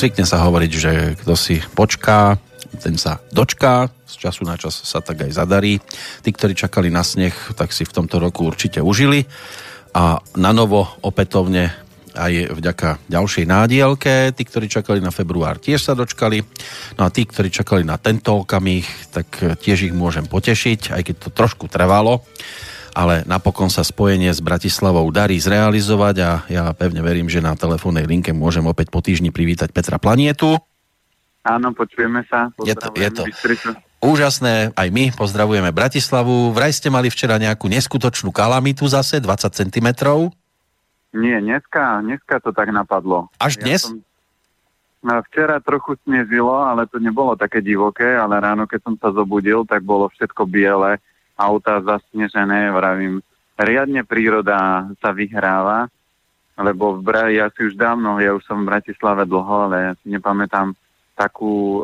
zvykne sa hovoriť, že kto si počká, ten sa dočká, z času na čas sa tak aj zadarí. Tí, ktorí čakali na sneh, tak si v tomto roku určite užili a na novo opätovne aj vďaka ďalšej nádielke. Tí, ktorí čakali na február, tiež sa dočkali. No a tí, ktorí čakali na tento okamih, tak tiež ich môžem potešiť, aj keď to trošku trvalo ale napokon sa spojenie s Bratislavou darí zrealizovať a ja pevne verím, že na telefónnej linke môžem opäť po týždni privítať Petra Planietu. Áno, počujeme sa. Je to, je to úžasné, aj my pozdravujeme Bratislavu. Vraj ste mali včera nejakú neskutočnú kalamitu zase, 20 cm? Nie, dneska, dneska to tak napadlo. Až dnes? Ja som, no, včera trochu snežilo, ale to nebolo také divoké, ale ráno, keď som sa zobudil, tak bolo všetko biele auta zasnežené, vravím, riadne príroda sa vyhráva, lebo v Bra- ja si už dávno, ja už som v Bratislave dlho, ale ja si nepamätám takú e,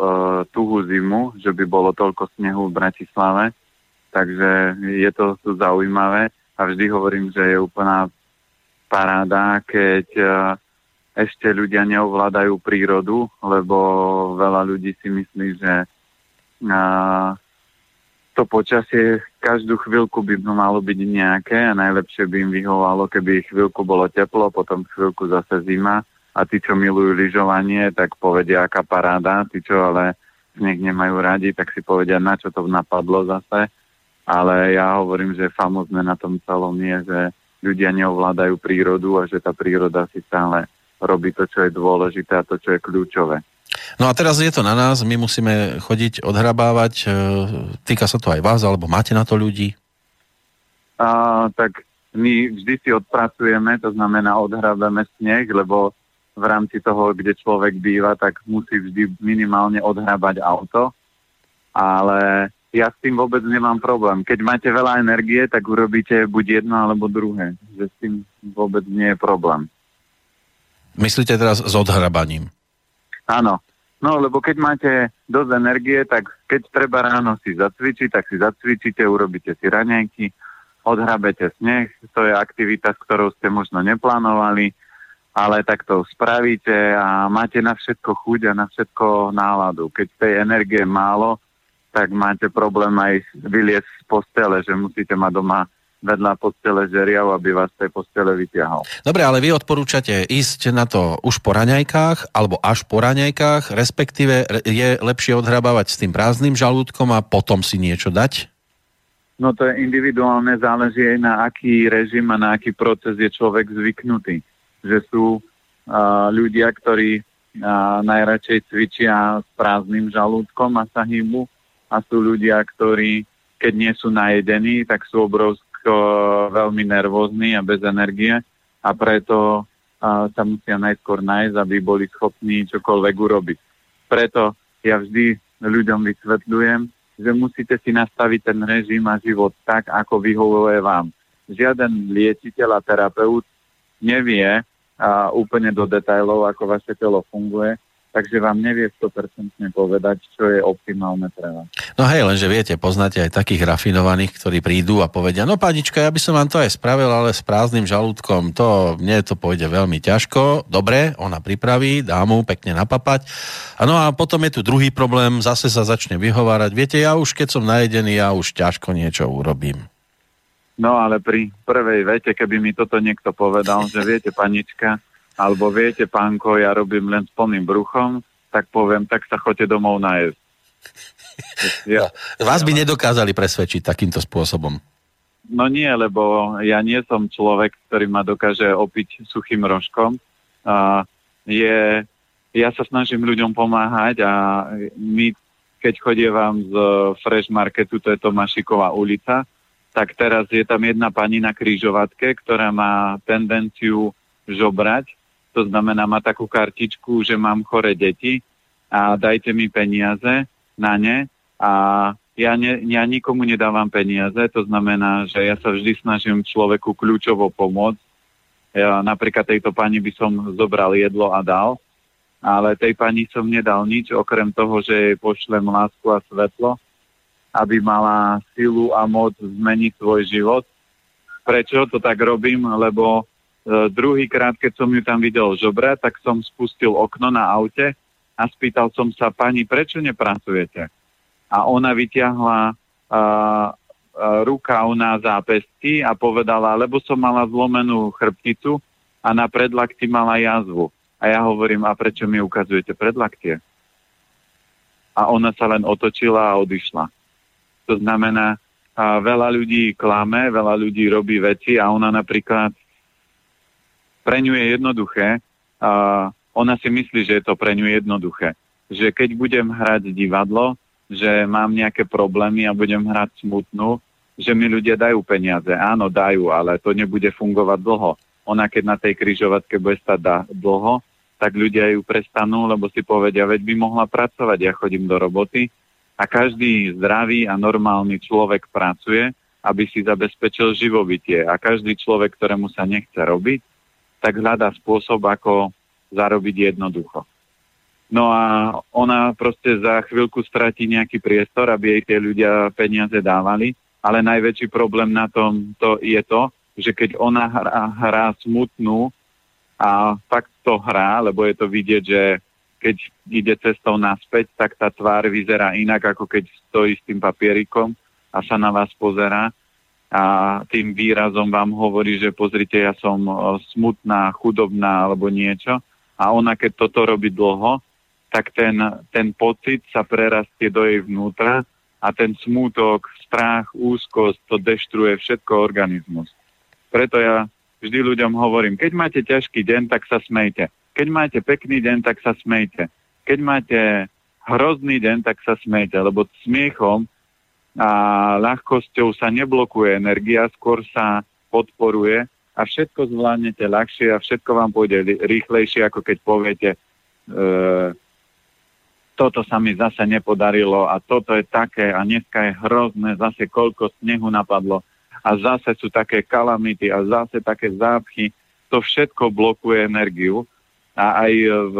tuhú zimu, že by bolo toľko snehu v Bratislave, takže je to zaujímavé a vždy hovorím, že je úplná paráda, keď e, ešte ľudia neovládajú prírodu, lebo veľa ľudí si myslí, že e, to počasie každú chvíľku by malo byť nejaké a najlepšie by im vyhovalo, keby chvíľku bolo teplo, potom chvíľku zase zima a tí, čo milujú lyžovanie, tak povedia, aká paráda, tí, čo ale sneh nemajú radi, tak si povedia, na čo to napadlo zase. Ale ja hovorím, že famozne na tom celom je, že ľudia neovládajú prírodu a že tá príroda si stále robí to, čo je dôležité a to, čo je kľúčové. No a teraz je to na nás, my musíme chodiť odhrabávať, e, týka sa to aj vás, alebo máte na to ľudí? A, tak my vždy si odpracujeme, to znamená odhrabeme sneh, lebo v rámci toho, kde človek býva, tak musí vždy minimálne odhrabať auto. Ale ja s tým vôbec nemám problém. Keď máte veľa energie, tak urobíte buď jedno alebo druhé. Že s tým vôbec nie je problém. Myslíte teraz s odhrabaním? Áno. No, lebo keď máte dosť energie, tak keď treba ráno si zacvičiť, tak si zacvičíte, urobíte si raňajky, odhrabete sneh, to je aktivita, s ktorou ste možno neplánovali, ale tak to spravíte a máte na všetko chuť a na všetko náladu. Keď tej energie málo, tak máte problém aj vyliesť z postele, že musíte mať doma vedľa postele žeriav, aby vás tej postele vytiahol. Dobre, ale vy odporúčate ísť na to už po raňajkách, alebo až po raňajkách, respektíve je lepšie odhrabávať s tým prázdnym žalúdkom a potom si niečo dať? No to je individuálne, záleží aj na aký režim a na aký proces je človek zvyknutý. Že sú uh, ľudia, ktorí uh, najradšej cvičia s prázdnym žalúdkom a sa hýbu a sú ľudia, ktorí keď nie sú najedení, tak sú obrovskí veľmi nervózni a bez energie a preto a, sa musia najskôr nájsť, aby boli schopní čokoľvek urobiť. Preto ja vždy ľuďom vysvetľujem, že musíte si nastaviť ten režim a život tak, ako vyhovuje vám. Žiaden liečiteľ a terapeut nevie a, úplne do detajlov, ako vaše telo funguje, takže vám nevie 100% povedať, čo je optimálne pre vás. No hej, lenže viete, poznáte aj takých rafinovaných, ktorí prídu a povedia, no panička, ja by som vám to aj spravil, ale s prázdnym žalúdkom, to mne to pôjde veľmi ťažko. Dobre, ona pripraví, dá mu pekne napapať. A no a potom je tu druhý problém, zase sa začne vyhovárať. Viete, ja už keď som najedený, ja už ťažko niečo urobím. No ale pri prvej vete, keby mi toto niekto povedal, že viete, panička, alebo viete, pánko, ja robím len s plným bruchom, tak poviem, tak sa choďte domov najesť. Ja, no, vás by nedokázali presvedčiť takýmto spôsobom. No nie, lebo ja nie som človek, ktorý ma dokáže opiť suchým rožkom. A je, ja sa snažím ľuďom pomáhať a my, keď chodievam z Fresh Marketu, to je Tomášiková ulica, tak teraz je tam jedna pani na kryžovatke, ktorá má tendenciu žobrať to znamená, má takú kartičku, že mám chore deti a dajte mi peniaze na ne a ja, ne, ja nikomu nedávam peniaze, to znamená, že ja sa vždy snažím človeku kľúčovo pomôcť. Ja, napríklad tejto pani by som zobral jedlo a dal, ale tej pani som nedal nič, okrem toho, že jej pošlem lásku a svetlo, aby mala silu a moc zmeniť svoj život. Prečo to tak robím? Lebo E, druhý krát, keď som ju tam videl žobrať, tak som spustil okno na aute a spýtal som sa, pani, prečo nepracujete? A ona vyťahla uh, rukav na zápesti a povedala, lebo som mala zlomenú chrbticu a na predlakti mala jazvu. A ja hovorím, a prečo mi ukazujete predlaktie? A ona sa len otočila a odišla. To znamená, a veľa ľudí klame, veľa ľudí robí veci a ona napríklad pre ňu je jednoduché, a ona si myslí, že je to pre ňu jednoduché. Že keď budem hrať divadlo, že mám nejaké problémy a budem hrať smutnú, že mi ľudia dajú peniaze. Áno, dajú, ale to nebude fungovať dlho. Ona keď na tej kryžovatke bude stať dlho, tak ľudia ju prestanú, lebo si povedia, veď by mohla pracovať, ja chodím do roboty, a každý zdravý a normálny človek pracuje, aby si zabezpečil živobytie. A každý človek, ktorému sa nechce robiť, tak hľadá spôsob, ako zarobiť jednoducho. No a ona proste za chvíľku stratí nejaký priestor, aby jej tie ľudia peniaze dávali, ale najväčší problém na tom to je to, že keď ona hrá, hrá smutnú a fakt to hrá, lebo je to vidieť, že keď ide cestou naspäť, tak tá tvár vyzerá inak, ako keď stojí s tým papierikom a sa na vás pozerá a tým výrazom vám hovorí, že pozrite, ja som smutná, chudobná alebo niečo. A ona, keď toto robí dlho, tak ten, ten pocit sa prerastie do jej vnútra a ten smútok, strach, úzkosť, to deštruuje všetko organizmus. Preto ja vždy ľuďom hovorím, keď máte ťažký deň, tak sa smejte. Keď máte pekný deň, tak sa smejte. Keď máte hrozný deň, tak sa smejte, lebo smiechom a ľahkosťou sa neblokuje energia, skôr sa podporuje a všetko zvládnete ľahšie a všetko vám pôjde rýchlejšie, ako keď poviete, e, toto sa mi zase nepodarilo a toto je také a dneska je hrozné, zase koľko snehu napadlo a zase sú také kalamity a zase také zápchy. To všetko blokuje energiu a aj v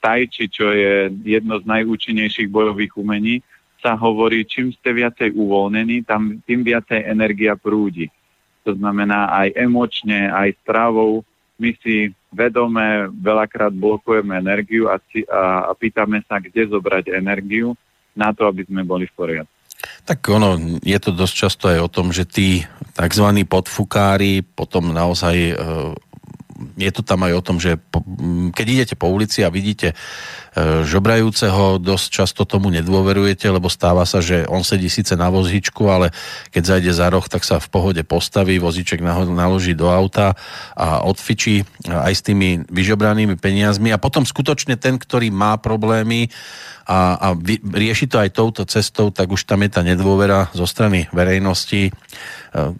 tajči, čo je jedno z najúčinnejších bojových umení, sa hovorí, čím ste viacej uvoľnení, tam, tým viacej energia prúdi. To znamená aj emočne, aj stravou. My si vedome veľakrát blokujeme energiu a, a, a pýtame sa, kde zobrať energiu na to, aby sme boli v poriadku. Tak ono, je to dosť často aj o tom, že tí tzv. podfukári potom naozaj e, je to tam aj o tom, že po, keď idete po ulici a vidíte e, žobrajúceho, dosť často tomu nedôverujete, lebo stáva sa, že on sedí síce na vozíčku, ale keď zajde za roh, tak sa v pohode postaví, vozíček naloží do auta a odfičí aj s tými vyžobranými peniazmi a potom skutočne ten, ktorý má problémy a, a rieši to aj touto cestou, tak už tam je tá nedôvera zo strany verejnosti. E,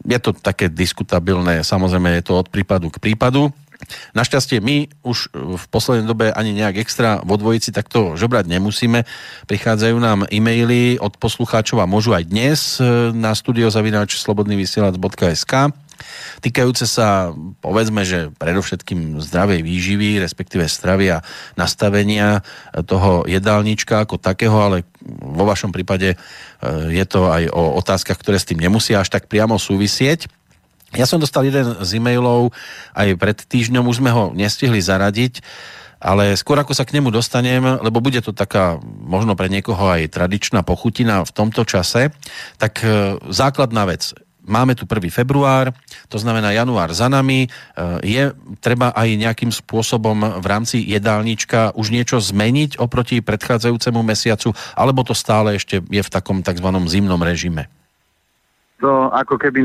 je to také diskutabilné, samozrejme je to od prípadu k prípadu. Našťastie my už v poslednej dobe ani nejak extra vo dvojici takto žobrať nemusíme. Prichádzajú nám e-maily od poslucháčov a môžu aj dnes e, na studiozavináč slobodnyvysielac.sk týkajúce sa, povedzme, že predovšetkým zdravej výživy, respektíve stravy a nastavenia toho jedálnička ako takého, ale vo vašom prípade e, je to aj o otázkach, ktoré s tým nemusia až tak priamo súvisieť. Ja som dostal jeden z e-mailov aj pred týždňom, už sme ho nestihli zaradiť, ale skôr ako sa k nemu dostanem, lebo bude to taká možno pre niekoho aj tradičná pochutina v tomto čase, tak e, základná vec. Máme tu 1. február, to znamená január za nami. E, je treba aj nejakým spôsobom v rámci jedálnička už niečo zmeniť oproti predchádzajúcemu mesiacu, alebo to stále ešte je v takom tzv. zimnom režime? To ako keby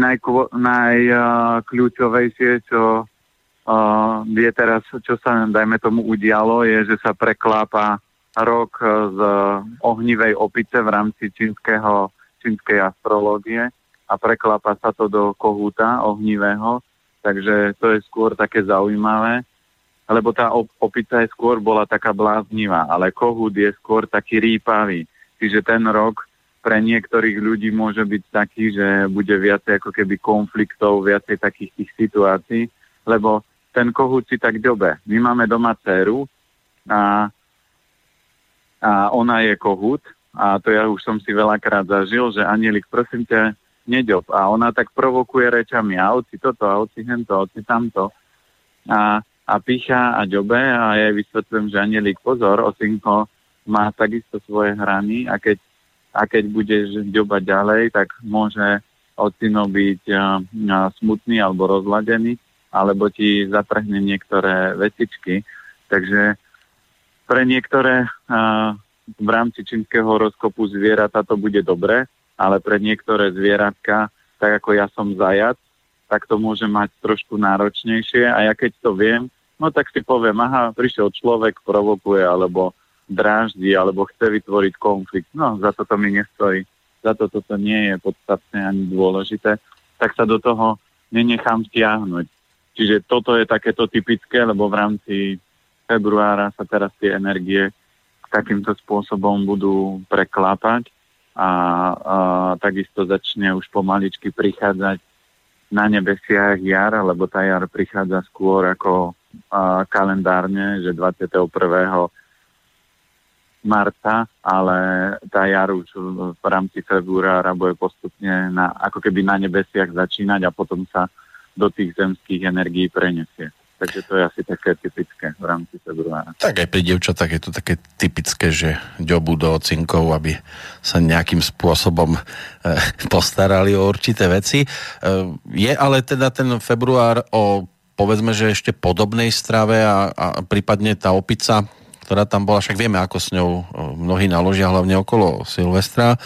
najkľúčovejšie, uh, čo uh, je teraz, čo sa, dajme tomu, udialo, je, že sa preklápa rok z ohnivej opice v rámci čínskeho, čínskej astrológie a preklápa sa to do kohúta ohnivého, takže to je skôr také zaujímavé, lebo tá opica je skôr bola taká bláznivá, ale kohút je skôr taký rýpavý. Čiže ten rok pre niektorých ľudí môže byť taký, že bude viacej ako keby konfliktov, viacej takých tých situácií, lebo ten kohút si tak dobe. My máme doma dceru a, a ona je kohút a to ja už som si veľakrát zažil, že Anielik, prosím ťa, neďob. A ona tak provokuje rečami, a oci toto, a oci hento, oci tamto. A, a pícha a ďobe a ja jej vysvetľujem, že Anielik, pozor, osinko, má takisto svoje hrany a keď, a keď budeš ďobať ďalej, tak môže ocino byť uh, smutný alebo rozladený, alebo ti zatrhne niektoré vecičky. Takže pre niektoré uh, v rámci čínskeho horoskopu zvieratá to bude dobre, ale pre niektoré zvieratka, tak ako ja som zajac, tak to môže mať trošku náročnejšie a ja keď to viem, no tak si poviem, aha, prišiel človek, provokuje, alebo dráždi, alebo chce vytvoriť konflikt. No, za toto mi nestojí. Za to toto nie je podstatné ani dôležité. Tak sa do toho nenechám stiahnuť. Čiže toto je takéto typické, lebo v rámci februára sa teraz tie energie takýmto spôsobom budú preklápať a, a takisto začne už pomaličky prichádzať na nebesiach jar, lebo tá jar prichádza skôr ako a, kalendárne, že 21. marca, ale tá jar už v rámci februára bude postupne na, ako keby na nebesiach začínať a potom sa do tých zemských energií prenesie. Takže to je asi také typické v rámci februára. Tak aj pri dievčatách je to také typické, že ďobu do ocinkov, aby sa nejakým spôsobom e, postarali o určité veci. E, je ale teda ten február o povedzme, že ešte podobnej strave a, a prípadne tá opica ktorá tam bola, však vieme, ako s ňou e, mnohí naložia, hlavne okolo Silvestra, e,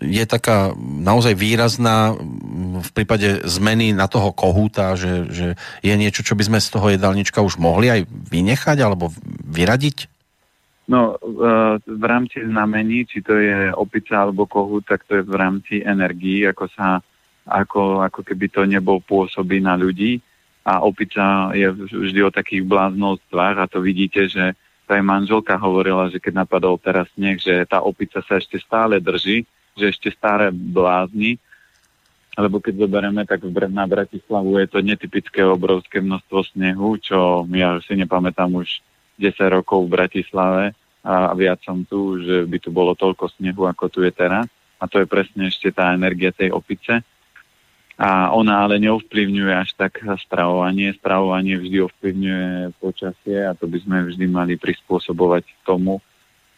je taká naozaj výrazná v prípade zmeny na toho kohúta, že, že je niečo, čo by sme z toho jedálnička už mohli aj vynechať alebo vyradiť? No, e, v rámci znamení, či to je opica alebo kohút, tak to je v rámci energií, ako sa, ako, ako keby to nebol pôsobí na ľudí. A opica je vždy o takých bláznostvách a to vidíte, že tá aj manželka hovorila, že keď napadol teraz sneh, že tá opica sa ešte stále drží, že ešte stále blázni, lebo keď zoberieme, tak na Bratislavu je to netypické obrovské množstvo snehu, čo ja si nepamätám už 10 rokov v Bratislave a viac som tu, že by tu bolo toľko snehu, ako tu je teraz. A to je presne ešte tá energia tej opice a ona ale neovplyvňuje až tak stravovanie. Stravovanie vždy ovplyvňuje počasie a to by sme vždy mali prispôsobovať tomu,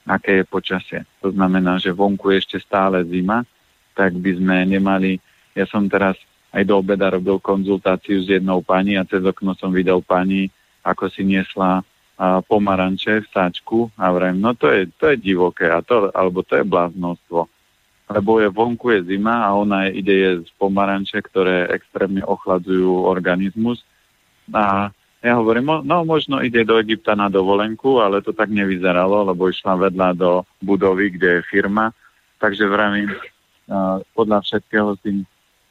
aké je počasie. To znamená, že vonku je ešte stále zima, tak by sme nemali... Ja som teraz aj do obeda robil konzultáciu s jednou pani a cez okno som videl pani, ako si niesla pomaranče v sáčku a vrem, no to je, to je divoké, a to, alebo to je bláznostvo lebo je vonku je zima a ona ide jesť pomaranče, ktoré extrémne ochladzujú organizmus. A ja hovorím, no možno ide do Egypta na dovolenku, ale to tak nevyzeralo, lebo išla vedľa do budovy, kde je firma. Takže vravím, podľa všetkého si,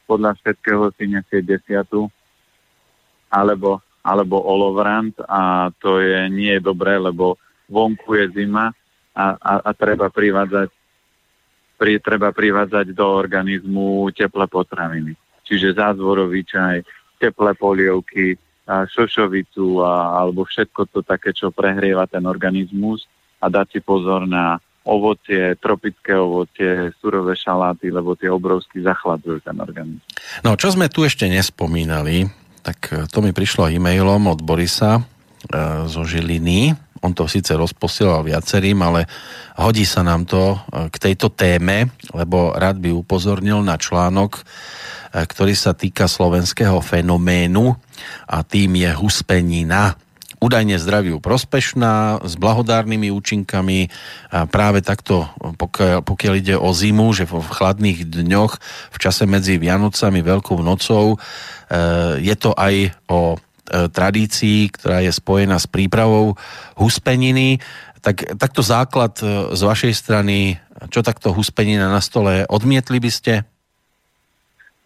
podľa všetkého si nesie desiatu, alebo, alebo olovrant a to je, nie je dobré, lebo vonku je zima a, a, a treba privádzať pri, treba privádzať do organizmu teplé potraviny. Čiže zázvorový čaj, teplé polievky, a šošovicu a, alebo všetko to také, čo prehrieva ten organizmus a dať si pozor na ovocie, tropické ovocie, surové šaláty, lebo tie obrovsky zachladzujú ten organizmus. No, čo sme tu ešte nespomínali, tak to mi prišlo e-mailom od Borisa e, zo Žiliny on to síce rozposielal viacerým, ale hodí sa nám to e, k tejto téme, lebo rád by upozornil na článok, e, ktorý sa týka slovenského fenoménu a tým je huspenina. Údajne zdraviu prospešná, s blahodárnymi účinkami. A práve takto, pokiaľ, pokiaľ ide o zimu, že v chladných dňoch, v čase medzi Vianocami, Veľkou nocou, e, je to aj o tradícií, ktorá je spojená s prípravou huspeniny. Tak, takto základ e, z vašej strany, čo takto huspenina na stole, odmietli by ste?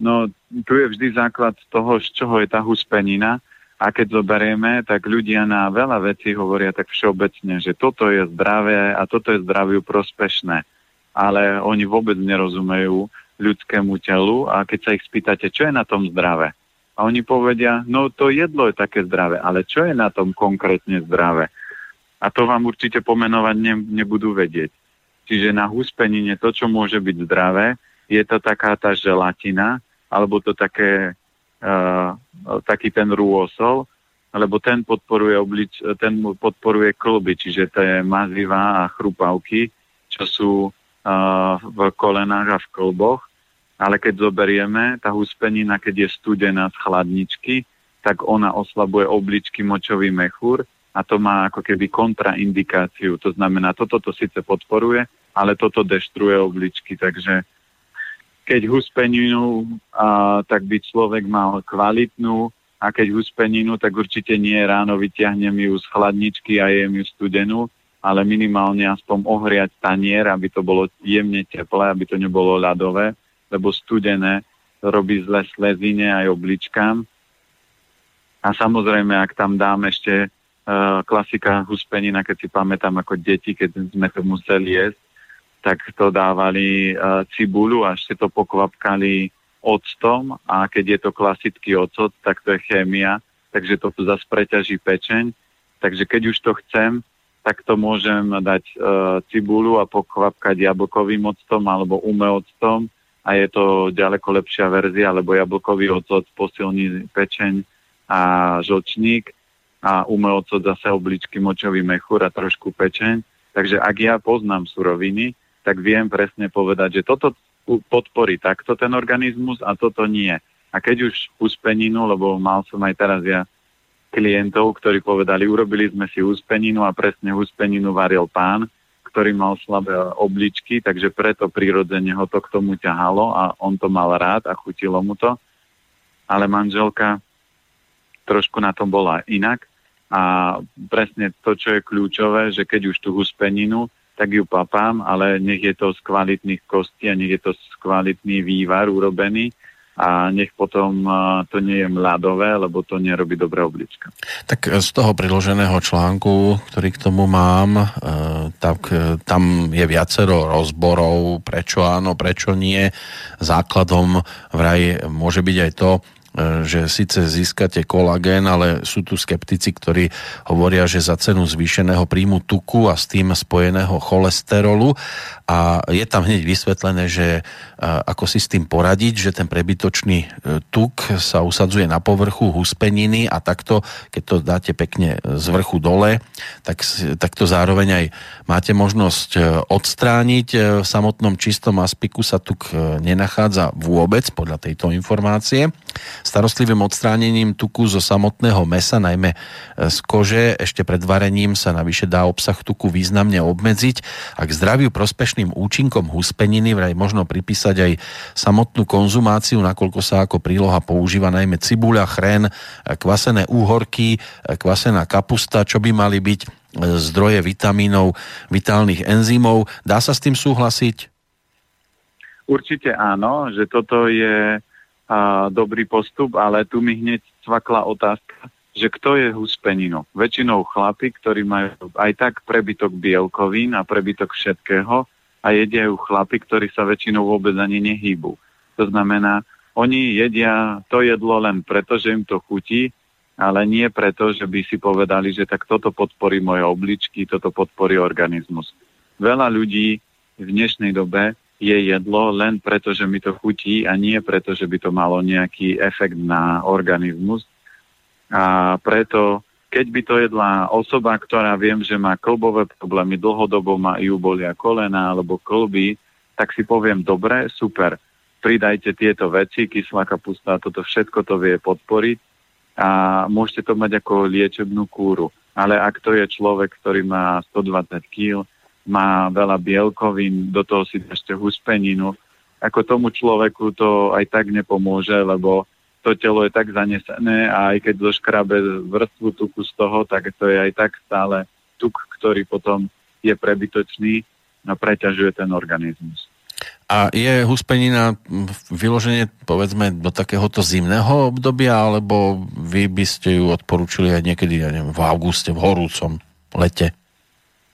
No, tu je vždy základ toho, z čoho je tá huspenina. A keď zoberieme, tak ľudia na veľa vecí hovoria tak všeobecne, že toto je zdravé a toto je zdraviu prospešné. Ale oni vôbec nerozumejú ľudskému telu a keď sa ich spýtate, čo je na tom zdravé, a oni povedia, no to jedlo je také zdravé, ale čo je na tom konkrétne zdravé? A to vám určite pomenovať ne, nebudú vedieť. Čiže na huspenine to, čo môže byť zdravé, je to taká tá želatina, alebo to také, uh, taký ten rôsol, lebo ten podporuje, oblič, ten podporuje klby, čiže to je mazivá a chrupavky, čo sú uh, v kolenách a v klboch. Ale keď zoberieme, tá huspenina, keď je studená z chladničky, tak ona oslabuje obličky močový mechúr a to má ako keby kontraindikáciu. To znamená, toto to síce podporuje, ale toto deštruuje obličky. Takže keď huspeninu, a, tak by človek mal kvalitnú a keď huspeninu, tak určite nie ráno vyťahnem ju z chladničky a jem ju studenú, ale minimálne aspoň ohriať tanier, aby to bolo jemne teplé, aby to nebolo ľadové, lebo studené robí zle slezine aj obličkám. A samozrejme, ak tam dám ešte uh, klasika huspenina, keď si pamätám ako deti, keď sme to museli jesť, tak to dávali uh, cibulu, až si to pokvapkali octom a keď je to klasický ocot, tak to je chémia, takže to zase preťaží pečeň. Takže keď už to chcem, tak to môžem dať e, cibulu a pokvapkať jablkovým octom alebo ume octom a je to ďaleko lepšia verzia, lebo jablkový ocot posilní pečeň a žlčník a ume ocot zase obličky močový mechúr a trošku pečeň. Takže ak ja poznám suroviny, tak viem presne povedať, že toto podporí takto ten organizmus a toto nie. A keď už úspeninu, lebo mal som aj teraz ja klientov, ktorí povedali, urobili sme si úspeninu a presne úspeninu varil pán, ktorý mal slabé obličky, takže preto prirodzene ho to k tomu ťahalo a on to mal rád a chutilo mu to. Ale manželka trošku na tom bola inak a presne to, čo je kľúčové, že keď už tú huspeninu, tak ju papám, ale nech je to z kvalitných kostí a nech je to z kvalitný vývar urobený a nech potom to nie je mladové, lebo to nerobí dobré oblička. Tak z toho priloženého článku, ktorý k tomu mám, e, tak e, tam je viacero rozborov, prečo áno, prečo nie. Základom vraj môže byť aj to, E, že síce získate kolagén, ale sú tu skeptici, ktorí hovoria, že za cenu zvýšeného príjmu tuku a s tým spojeného cholesterolu a je tam hneď vysvetlené, že e, ako si s tým poradiť, že ten prebytočný e, tuk sa usadzuje na povrchu huspeniny a takto, keď to dáte pekne z vrchu dole, tak, tak to zároveň aj máte možnosť odstrániť. V samotnom čistom aspiku sa tuk nenachádza vôbec podľa tejto informácie starostlivým odstránením tuku zo samotného mesa, najmä e, z kože, ešte pred varením sa navyše dá obsah tuku významne obmedziť a k zdraviu prospešným účinkom huspeniny vraj možno pripísať aj samotnú konzumáciu, nakoľko sa ako príloha používa najmä cibuľa, chrén, e, kvasené úhorky, e, kvasená kapusta, čo by mali byť zdroje vitamínov, vitálnych enzymov. Dá sa s tým súhlasiť? Určite áno, že toto je a, dobrý postup, ale tu mi hneď cvakla otázka, že kto je huspenino. Väčšinou chlapi, ktorí majú aj tak prebytok bielkovín a prebytok všetkého a jedia ju chlapi, ktorí sa väčšinou vôbec ani nehýbu. To znamená, oni jedia to jedlo len preto, že im to chutí, ale nie preto, že by si povedali, že tak toto podporí moje obličky, toto podporí organizmus. Veľa ľudí v dnešnej dobe je jedlo len preto, že mi to chutí a nie preto, že by to malo nejaký efekt na organizmus. A preto, keď by to jedla osoba, ktorá viem, že má klbové problémy, dlhodobo má ju bolia kolena alebo klby, tak si poviem, dobre, super, pridajte tieto veci, kyslá kapusta, toto všetko to vie podporiť a môžete to mať ako liečebnú kúru. Ale ak to je človek, ktorý má 120 kg, má veľa bielkovín, do toho si ešte huspeninu. Ako tomu človeku to aj tak nepomôže, lebo to telo je tak zanesené a aj keď zoškrabe vrstvu tuku z toho, tak to je aj tak stále tuk, ktorý potom je prebytočný a preťažuje ten organizmus. A je huspenina vyloženie povedzme do takéhoto zimného obdobia, alebo vy by ste ju odporúčili aj niekedy, ja neviem, v auguste, v horúcom lete?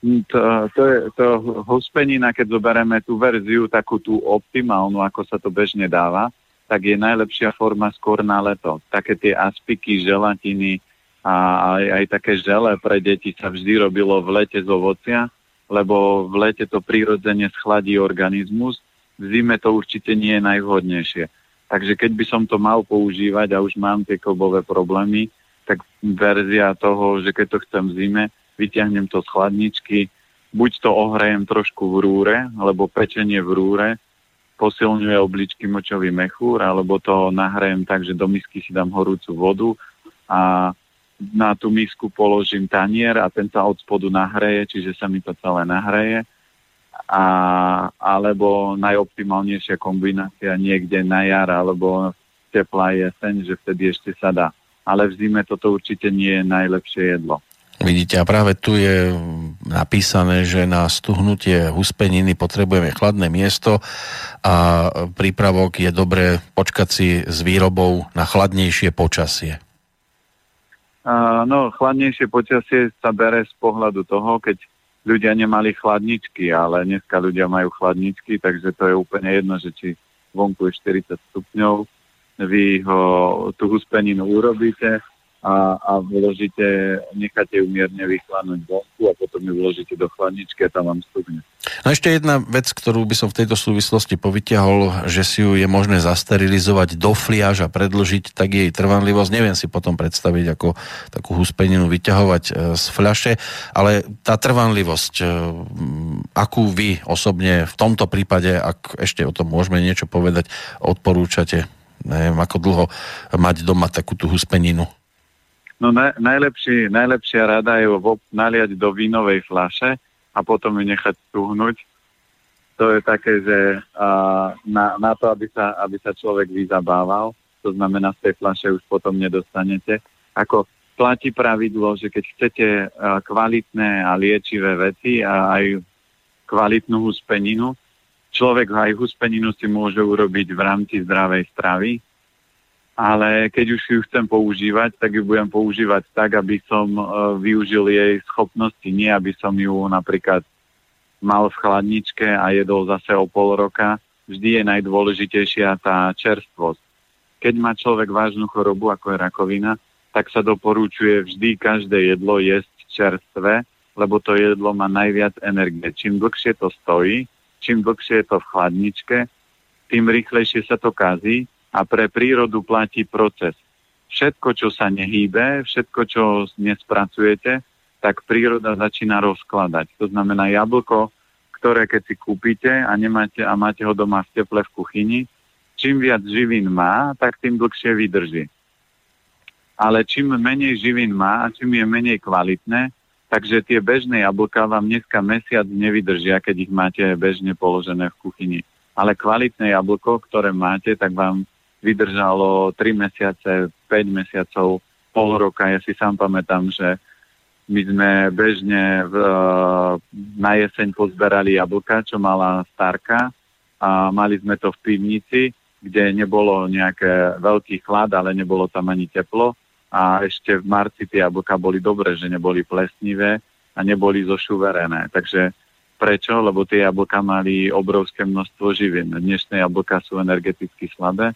to, to, je, to huspenina, keď zoberieme tú verziu, takú tú optimálnu, ako sa to bežne dáva, tak je najlepšia forma skôr na leto. Také tie aspiky, želatiny a aj, aj také žele pre deti sa vždy robilo v lete z ovocia, lebo v lete to prirodzene schladí organizmus, v zime to určite nie je najvhodnejšie. Takže keď by som to mal používať a už mám tie klbové problémy, tak verzia toho, že keď to chcem v zime, vyťahnem to z chladničky, buď to ohrajem trošku v rúre, alebo pečenie v rúre, posilňuje obličky močový mechúr, alebo to nahrajem tak, že do misky si dám horúcu vodu a na tú misku položím tanier a ten sa od spodu nahreje, čiže sa mi to celé nahreje. A, alebo najoptimálnejšia kombinácia niekde na jar alebo teplá jeseň, že vtedy ešte sa dá. Ale v zime toto určite nie je najlepšie jedlo. Vidíte, a práve tu je napísané, že na stuhnutie huspeniny potrebujeme chladné miesto a prípravok je dobré počkať si s výrobou na chladnejšie počasie. No, chladnejšie počasie sa bere z pohľadu toho, keď ľudia nemali chladničky, ale dneska ľudia majú chladničky, takže to je úplne jedno, že či vonku je 40 stupňov, vy ho, tú huspeninu urobíte, a, a vložíte, necháte ju mierne vychladnúť vonku a potom ju vložíte do chladničky a tam vám stupne. No ešte jedna vec, ktorú by som v tejto súvislosti povytiahol, že si ju je možné zasterilizovať do fliaž a predložiť tak jej trvanlivosť. Neviem si potom predstaviť, ako takú huspeninu vyťahovať e, z fľaše, ale tá trvanlivosť, e, akú vy osobne v tomto prípade, ak ešte o tom môžeme niečo povedať, odporúčate? Neviem, ako dlho mať doma takú tú huspeninu? No na, najlepší, najlepšia rada je ho naliať do vínovej flaše a potom ju nechať stuhnúť. To je také, že a, na, na to, aby sa, aby sa človek vyzabával, to znamená, z tej flaše už potom nedostanete. Ako platí pravidlo, že keď chcete kvalitné a liečivé veci a aj kvalitnú huspeninu, človek aj huspeninu si môže urobiť v rámci zdravej stravy, ale keď už ju chcem používať, tak ju budem používať tak, aby som uh, využil jej schopnosti, nie aby som ju napríklad mal v chladničke a jedol zase o pol roka. Vždy je najdôležitejšia tá čerstvosť. Keď má človek vážnu chorobu, ako je rakovina, tak sa doporúčuje vždy každé jedlo jesť čerstvé, lebo to jedlo má najviac energie. Čím dlhšie to stojí, čím dlhšie je to v chladničke, tým rýchlejšie sa to kazí a pre prírodu platí proces. Všetko, čo sa nehýbe, všetko, čo nespracujete, tak príroda začína rozkladať. To znamená jablko, ktoré keď si kúpite a, nemáte, a máte ho doma v teple v kuchyni, čím viac živín má, tak tým dlhšie vydrží. Ale čím menej živín má a čím je menej kvalitné, takže tie bežné jablka vám dneska mesiac nevydržia, keď ich máte bežne položené v kuchyni. Ale kvalitné jablko, ktoré máte, tak vám vydržalo 3 mesiace, 5 mesiacov, pol roka. Ja si sám pamätám, že my sme bežne v, na jeseň pozberali jablka, čo mala starka a mali sme to v pivnici, kde nebolo nejaké veľký chlad, ale nebolo tam ani teplo a ešte v marci tie jablka boli dobré, že neboli plesnivé a neboli zošuverené. Takže prečo? Lebo tie jablka mali obrovské množstvo živín. Dnešné jablka sú energeticky slabé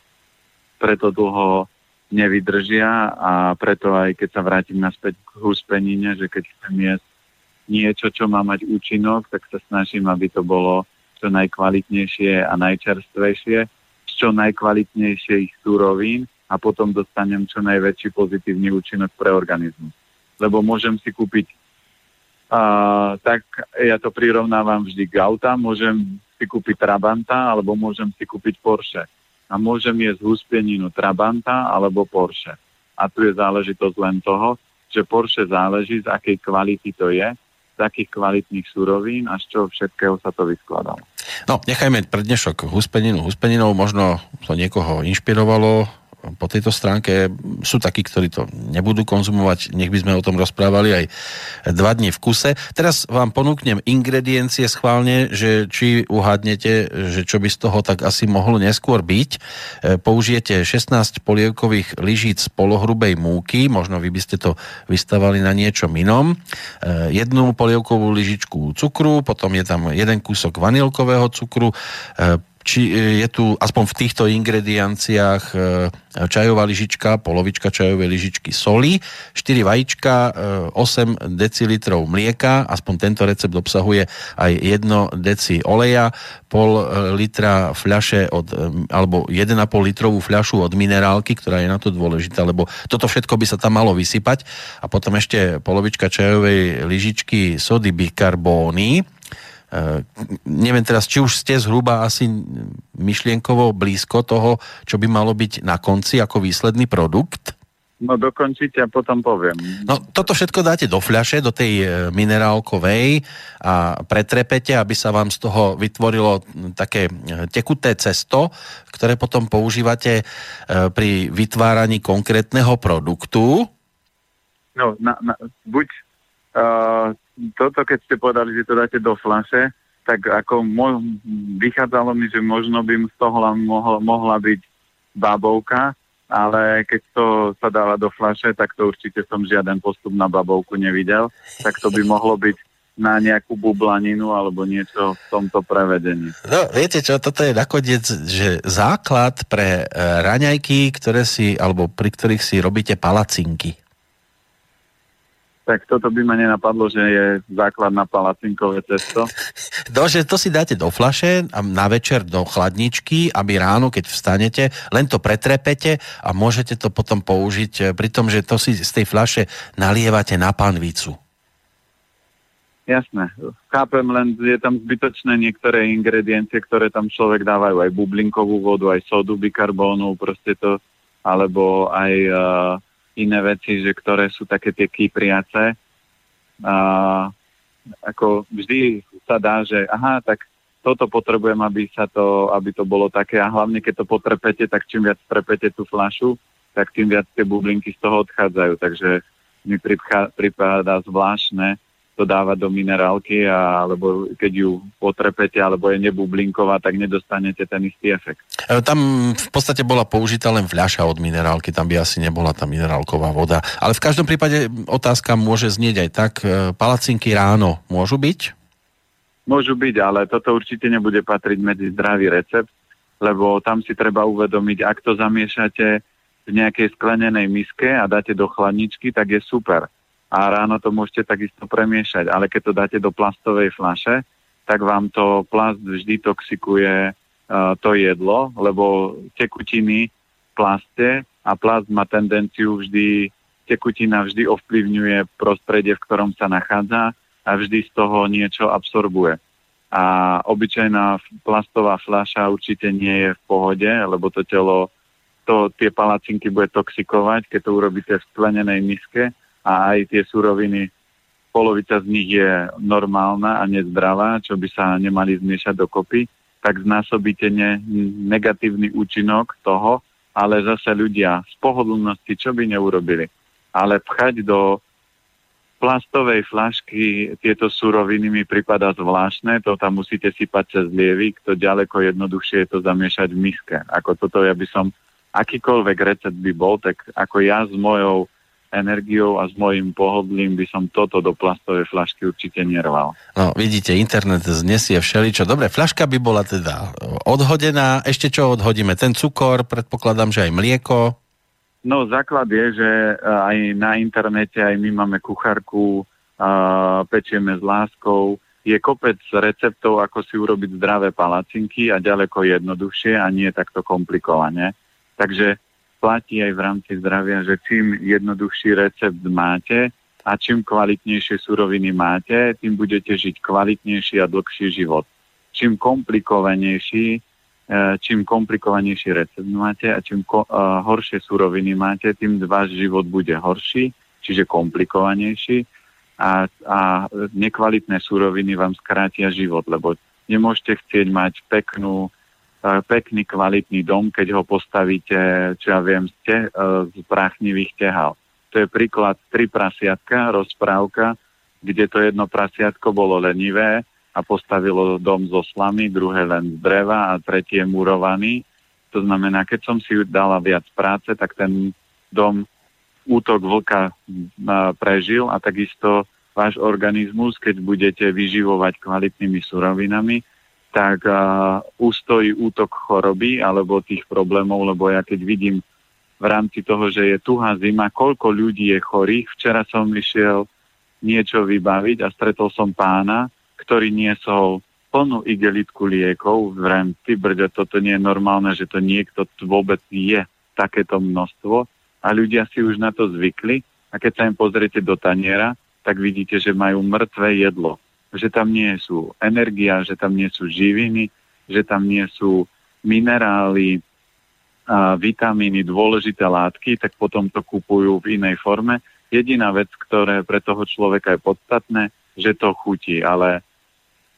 preto dlho nevydržia a preto aj keď sa vrátim naspäť k huspenine, že keď chcem jesť niečo, čo má mať účinok, tak sa snažím, aby to bolo čo najkvalitnejšie a najčerstvejšie, z čo najkvalitnejších súrovín a potom dostanem čo najväčší pozitívny účinok pre organizmus. Lebo môžem si kúpiť a, tak ja to prirovnávam vždy k auta, môžem si kúpiť Trabanta alebo môžem si kúpiť Porsche a môžem jesť huspeninu Trabanta alebo Porsche. A tu je záležitosť len toho, že Porsche záleží, z akej kvality to je, z akých kvalitných surovín a z čoho všetkého sa to vyskladalo. No, nechajme prednešok huspeninu huspeninou, možno to niekoho inšpirovalo, po tejto stránke. Sú takí, ktorí to nebudú konzumovať, nech by sme o tom rozprávali aj dva dní v kuse. Teraz vám ponúknem ingrediencie schválne, že či uhádnete, že čo by z toho tak asi mohlo neskôr byť. E, použijete 16 polievkových lyžíc polohrubej múky, možno vy by ste to vystavali na niečom inom. E, jednu polievkovú lyžičku cukru, potom je tam jeden kúsok vanilkového cukru, e, či je tu aspoň v týchto ingredienciách čajová lyžička, polovička čajovej lyžičky soli, 4 vajíčka, 8 decilitrov mlieka, aspoň tento recept obsahuje aj 1 deci oleja, pol litra fľaše od, alebo 1,5 litrovú fľašu od minerálky, ktorá je na to dôležitá, lebo toto všetko by sa tam malo vysypať. A potom ešte polovička čajovej lyžičky sody bikarbóny, neviem teraz, či už ste zhruba asi myšlienkovo blízko toho, čo by malo byť na konci ako výsledný produkt? No dokončite a potom poviem. No toto všetko dáte do fľaše, do tej e, minerálkovej a pretrepete, aby sa vám z toho vytvorilo také e, tekuté cesto, ktoré potom používate pri vytváraní konkrétneho produktu. No, na, na, buď uh, toto, keď ste povedali, že to dáte do flaše, tak ako mo- vychádzalo mi, že možno by z toho mohla, mohla byť babovka, ale keď to sa dáva do flaše, tak to určite som žiaden postup na babovku nevidel, tak to by mohlo byť na nejakú bublaninu alebo niečo v tomto prevedení. No, viete čo, toto je nakoniec, že základ pre e, raňajky, ktoré si, alebo pri ktorých si robíte palacinky tak toto by ma nenapadlo, že je základ na palacinkové cesto. No, že to si dáte do flaše a na večer do chladničky, aby ráno, keď vstanete, len to pretrepete a môžete to potom použiť eh, pri tom, že to si z tej flaše nalievate na panvicu. Jasné. Chápem, len je tam zbytočné niektoré ingrediencie, ktoré tam človek dávajú, aj bublinkovú vodu, aj sodu bikarbónu, proste to, alebo aj uh, iné veci, že ktoré sú také tie kypriace. A, ako vždy sa dá, že aha, tak toto potrebujem, aby, sa to, aby to bolo také a hlavne keď to potrepete, tak čím viac trepete tú flašu, tak tým viac tie bublinky z toho odchádzajú. Takže mi pripadá zvláštne, to dávať do minerálky, a, alebo keď ju potrepete, alebo je nebublinková, tak nedostanete ten istý efekt. E, tam v podstate bola použitá len fľaša od minerálky, tam by asi nebola tá minerálková voda. Ale v každom prípade otázka môže znieť aj tak, e, palacinky ráno môžu byť? Môžu byť, ale toto určite nebude patriť medzi zdravý recept, lebo tam si treba uvedomiť, ak to zamiešate v nejakej sklenenej miske a dáte do chladničky, tak je super a ráno to môžete takisto premiešať. Ale keď to dáte do plastovej flaše, tak vám to plast vždy toxikuje uh, to jedlo, lebo tekutiny v plaste a plast má tendenciu vždy, tekutina vždy ovplyvňuje prostredie, v ktorom sa nachádza a vždy z toho niečo absorbuje. A obyčajná plastová fľaša určite nie je v pohode, lebo to telo to, tie palacinky bude toxikovať, keď to urobíte v sklenenej miske a aj tie suroviny, polovica z nich je normálna a nezdravá, čo by sa nemali zmiešať dokopy, tak znásobíte ne, negatívny účinok toho, ale zase ľudia z pohodlnosti, čo by neurobili. Ale pchať do plastovej flašky tieto suroviny mi prípada zvláštne, to tam musíte sypať cez lievik, to ďaleko jednoduchšie je to zamiešať v miske. Ako toto ja by som, akýkoľvek recept by bol, tak ako ja s mojou energiou a s mojim pohodlím by som toto do plastovej flašky určite nerval. No, vidíte, internet znesie všeličo. Dobre, flaška by bola teda odhodená. Ešte čo odhodíme? Ten cukor, predpokladám, že aj mlieko. No, základ je, že e, aj na internete, aj my máme kuchárku, pečieme s láskou. Je kopec receptov, ako si urobiť zdravé palacinky a ďaleko jednoduchšie a nie takto komplikovane. Takže platí aj v rámci zdravia, že čím jednoduchší recept máte a čím kvalitnejšie suroviny máte, tým budete žiť kvalitnejší a dlhší život. Čím komplikovanejší, e, čím komplikovanejší recept máte a čím ko, uh, horšie suroviny máte, tým váš život bude horší, čiže komplikovanejší a, a nekvalitné suroviny vám skrátia život, lebo nemôžete chcieť mať peknú pekný, kvalitný dom, keď ho postavíte, čo ja viem, ste, z práchnivých tehal. To je príklad tri prasiatka, rozprávka, kde to jedno prasiatko bolo lenivé a postavilo dom zo slamy, druhé len z dreva a tretie murovaný. To znamená, keď som si dala viac práce, tak ten dom útok vlka prežil a takisto váš organizmus, keď budete vyživovať kvalitnými surovinami, tak uh, ustojí útok choroby alebo tých problémov, lebo ja keď vidím v rámci toho, že je tuhá zima, koľko ľudí je chorých. Včera som išiel niečo vybaviť a stretol som pána, ktorý niesol plnú igelitku liekov. Vrem, ty brďo, toto nie je normálne, že to niekto vôbec je takéto množstvo a ľudia si už na to zvykli a keď sa im pozriete do taniera, tak vidíte, že majú mŕtve jedlo že tam nie sú energia, že tam nie sú živiny, že tam nie sú minerály, a vitamíny, dôležité látky, tak potom to kupujú v inej forme. Jediná vec, ktoré pre toho človeka je podstatné, že to chutí, ale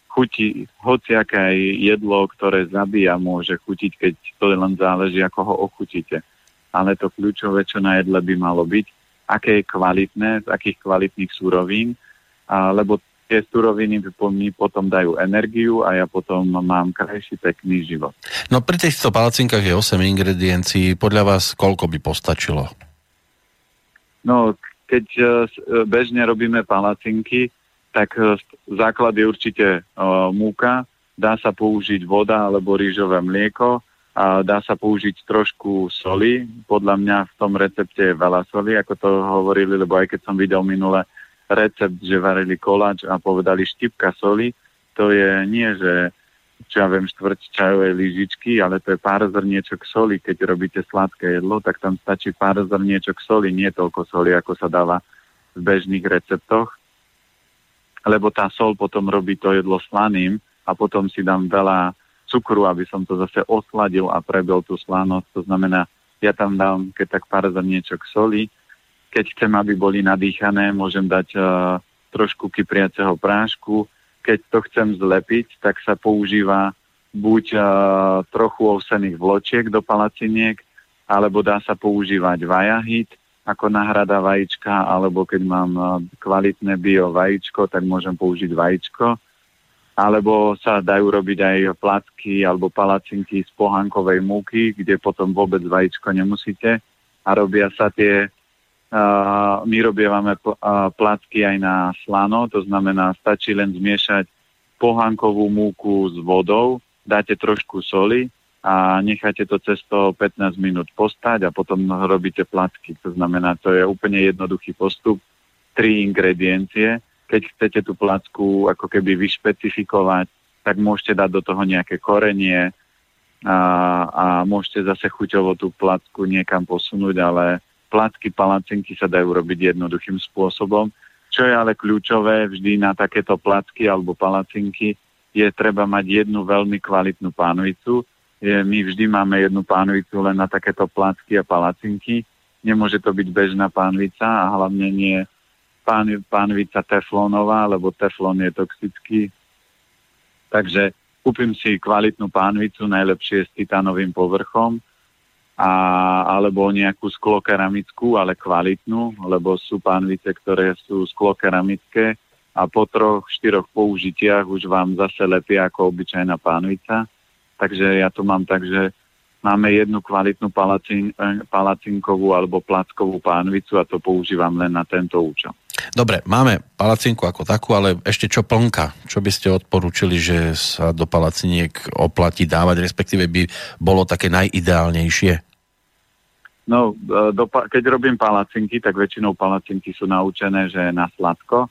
chutí hociaké jedlo, ktoré zabíja, môže chutiť, keď to len záleží, ako ho ochutíte. Ale to kľúčové, čo na jedle by malo byť, aké je kvalitné, z akých kvalitných súrovín, a, lebo tie suroviny mi potom dajú energiu a ja potom mám krajší, pekný život. No pri týchto palacinkách je 8 ingrediencií. Podľa vás koľko by postačilo? No, keď e, e, bežne robíme palacinky, tak e, základ je určite múka, dá sa použiť voda alebo rýžové mlieko, a dá sa použiť trošku soli. Podľa mňa v tom recepte je veľa soli, ako to hovorili, lebo aj keď som videl minule recept, že varili koláč a povedali štipka soli, to je nie, že čo ja viem, štvrť čajovej lyžičky, ale to je pár zrniečok soli. Keď robíte sladké jedlo, tak tam stačí pár zrniečok soli, nie toľko soli, ako sa dáva v bežných receptoch. Lebo tá sol potom robí to jedlo slaným a potom si dám veľa cukru, aby som to zase osladil a prebil tú slanosť. To znamená, ja tam dám keď tak pár zrniečok soli, keď chcem, aby boli nadýchané, môžem dať uh, trošku kypriaceho prášku. Keď to chcem zlepiť, tak sa používa buď uh, trochu ovsených vločiek do palaciniek, alebo dá sa používať vajahit ako náhrada vajíčka, alebo keď mám uh, kvalitné bio vajíčko, tak môžem použiť vajíčko. Alebo sa dajú robiť aj placky alebo palacinky z pohankovej múky, kde potom vôbec vajíčko nemusíte. A robia sa tie my robievame placky aj na slano, to znamená, stačí len zmiešať pohankovú múku s vodou, dáte trošku soli a necháte to cesto 15 minút postať a potom robíte placky. To znamená, to je úplne jednoduchý postup. Tri ingrediencie. Keď chcete tú placku ako keby vyšpecifikovať, tak môžete dať do toho nejaké korenie a, a môžete zase chuťovo tú placku niekam posunúť, ale placky, palacinky sa dajú robiť jednoduchým spôsobom. Čo je ale kľúčové vždy na takéto placky alebo palacinky, je treba mať jednu veľmi kvalitnú pánvicu. My vždy máme jednu pánvicu len na takéto placky a palacinky. Nemôže to byť bežná pánvica a hlavne nie pán, pánvica teflónová, lebo teflón je toxický. Takže kúpim si kvalitnú pánvicu, najlepšie s titánovým povrchom, a, alebo nejakú sklokeramickú, ale kvalitnú, lebo sú pánvice, ktoré sú sklokeramické a po troch, štyroch použitiach už vám zase lepia ako obyčajná pánvica. Takže ja tu mám tak, že máme jednu kvalitnú palacin, palacinkovú alebo plackovú pánvicu a to používam len na tento účel. Dobre, máme palacinku ako takú, ale ešte čo plnka? Čo by ste odporúčili, že sa do palaciniek oplatí dávať, respektíve by bolo také najideálnejšie? No, e, do, keď robím palacinky, tak väčšinou palacinky sú naučené, že na sladko,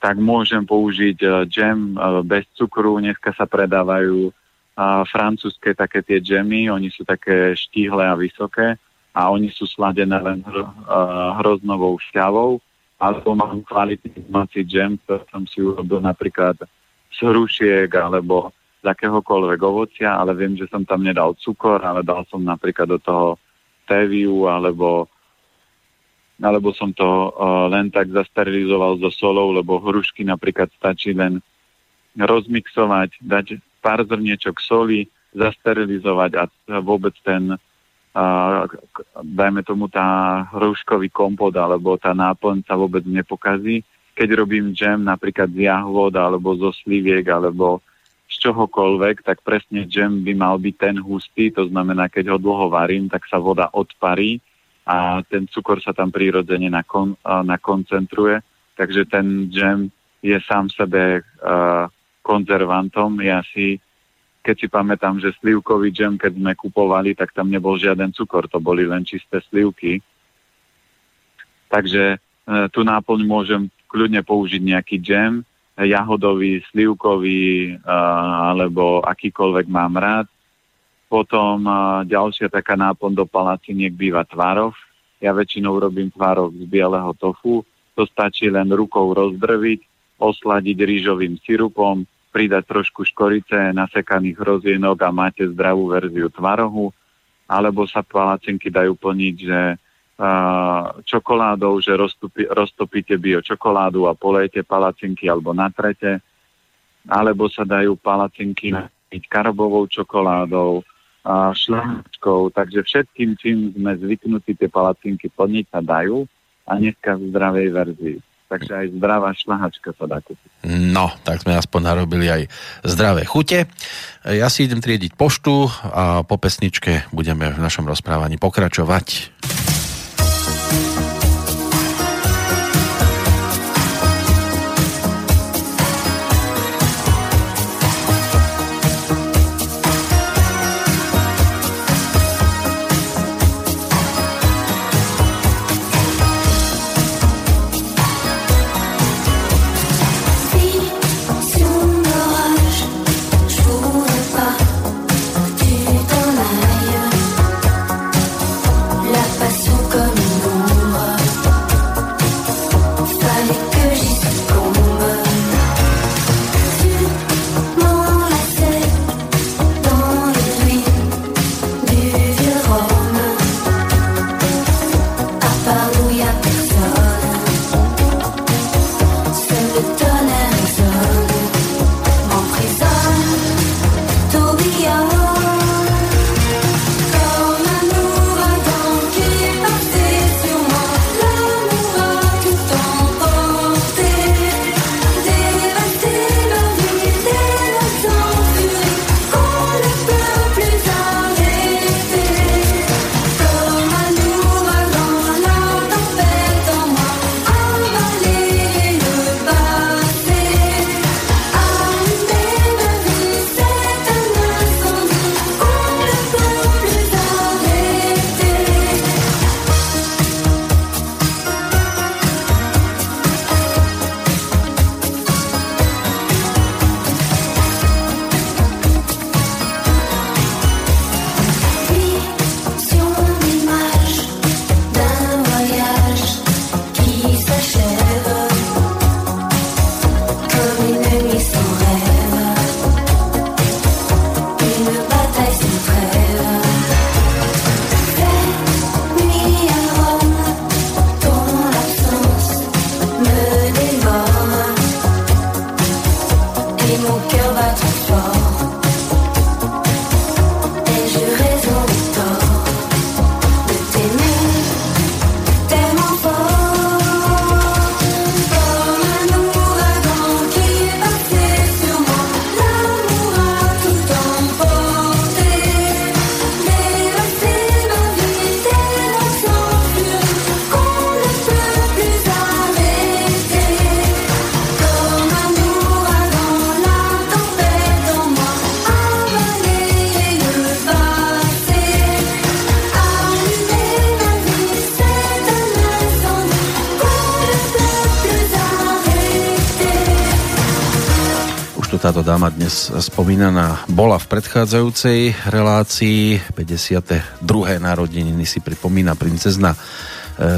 tak môžem použiť uh, džem uh, bez cukru. Dneska sa predávajú francúzske také tie džemy, oni sú také štíhle a vysoké. A oni sú sladené len hr, uh, hroznovou šťavou. Alebo mám kvalitný domáci džem, ktorý som si urobil napríklad z hrušiek alebo z akéhokoľvek ovocia, ale viem, že som tam nedal cukor, ale dal som napríklad do toho teviu alebo alebo som to uh, len tak zasterilizoval so solou, lebo hrušky napríklad stačí len rozmixovať, dať pár zrniečok soli, zasterilizovať a vôbec ten a, dajme tomu tá hruškový kompot alebo tá náplň sa vôbec nepokazí. Keď robím džem napríklad z jahvod alebo zo sliviek alebo z čohokoľvek, tak presne džem by mal byť ten hustý, to znamená, keď ho dlho varím, tak sa voda odparí a ten cukor sa tam prirodzene nakon, nakoncentruje, takže ten džem je sám sebe uh, konzervantom. Ja si keď si pamätám, že slivkový džem, keď sme kupovali, tak tam nebol žiaden cukor, to boli len čisté slivky. Takže e, tu náplň môžem kľudne použiť nejaký džem, jahodový, slivkový, alebo akýkoľvek mám rád. Potom ďalšia taká náplň do palaciniek býva tvarov. Ja väčšinou robím tvarov z bieleho tofu. To stačí len rukou rozdrviť, osladiť rýžovým sirupom, pridať trošku škorice, nasekaných hrozienok a máte zdravú verziu tvarohu, alebo sa palacinky dajú plniť, že čokoládou, že roztopí, roztopíte bio čokoládu a polejete palacinky alebo natrete, alebo sa dajú palacinky napiť karbovou čokoládou, a šľahačkou, takže všetkým, čím sme zvyknutí tie palacinky plniť, sa dajú a dneska v zdravej verzii. Takže aj zdravá šlahačka sa dá kúpiť. No, tak sme aspoň narobili aj zdravé chute. Ja si idem triediť poštu a po pesničke budeme v našom rozprávaní pokračovať. Spomínaná bola v predchádzajúcej relácii. 52. narodeniny si pripomína princezna e,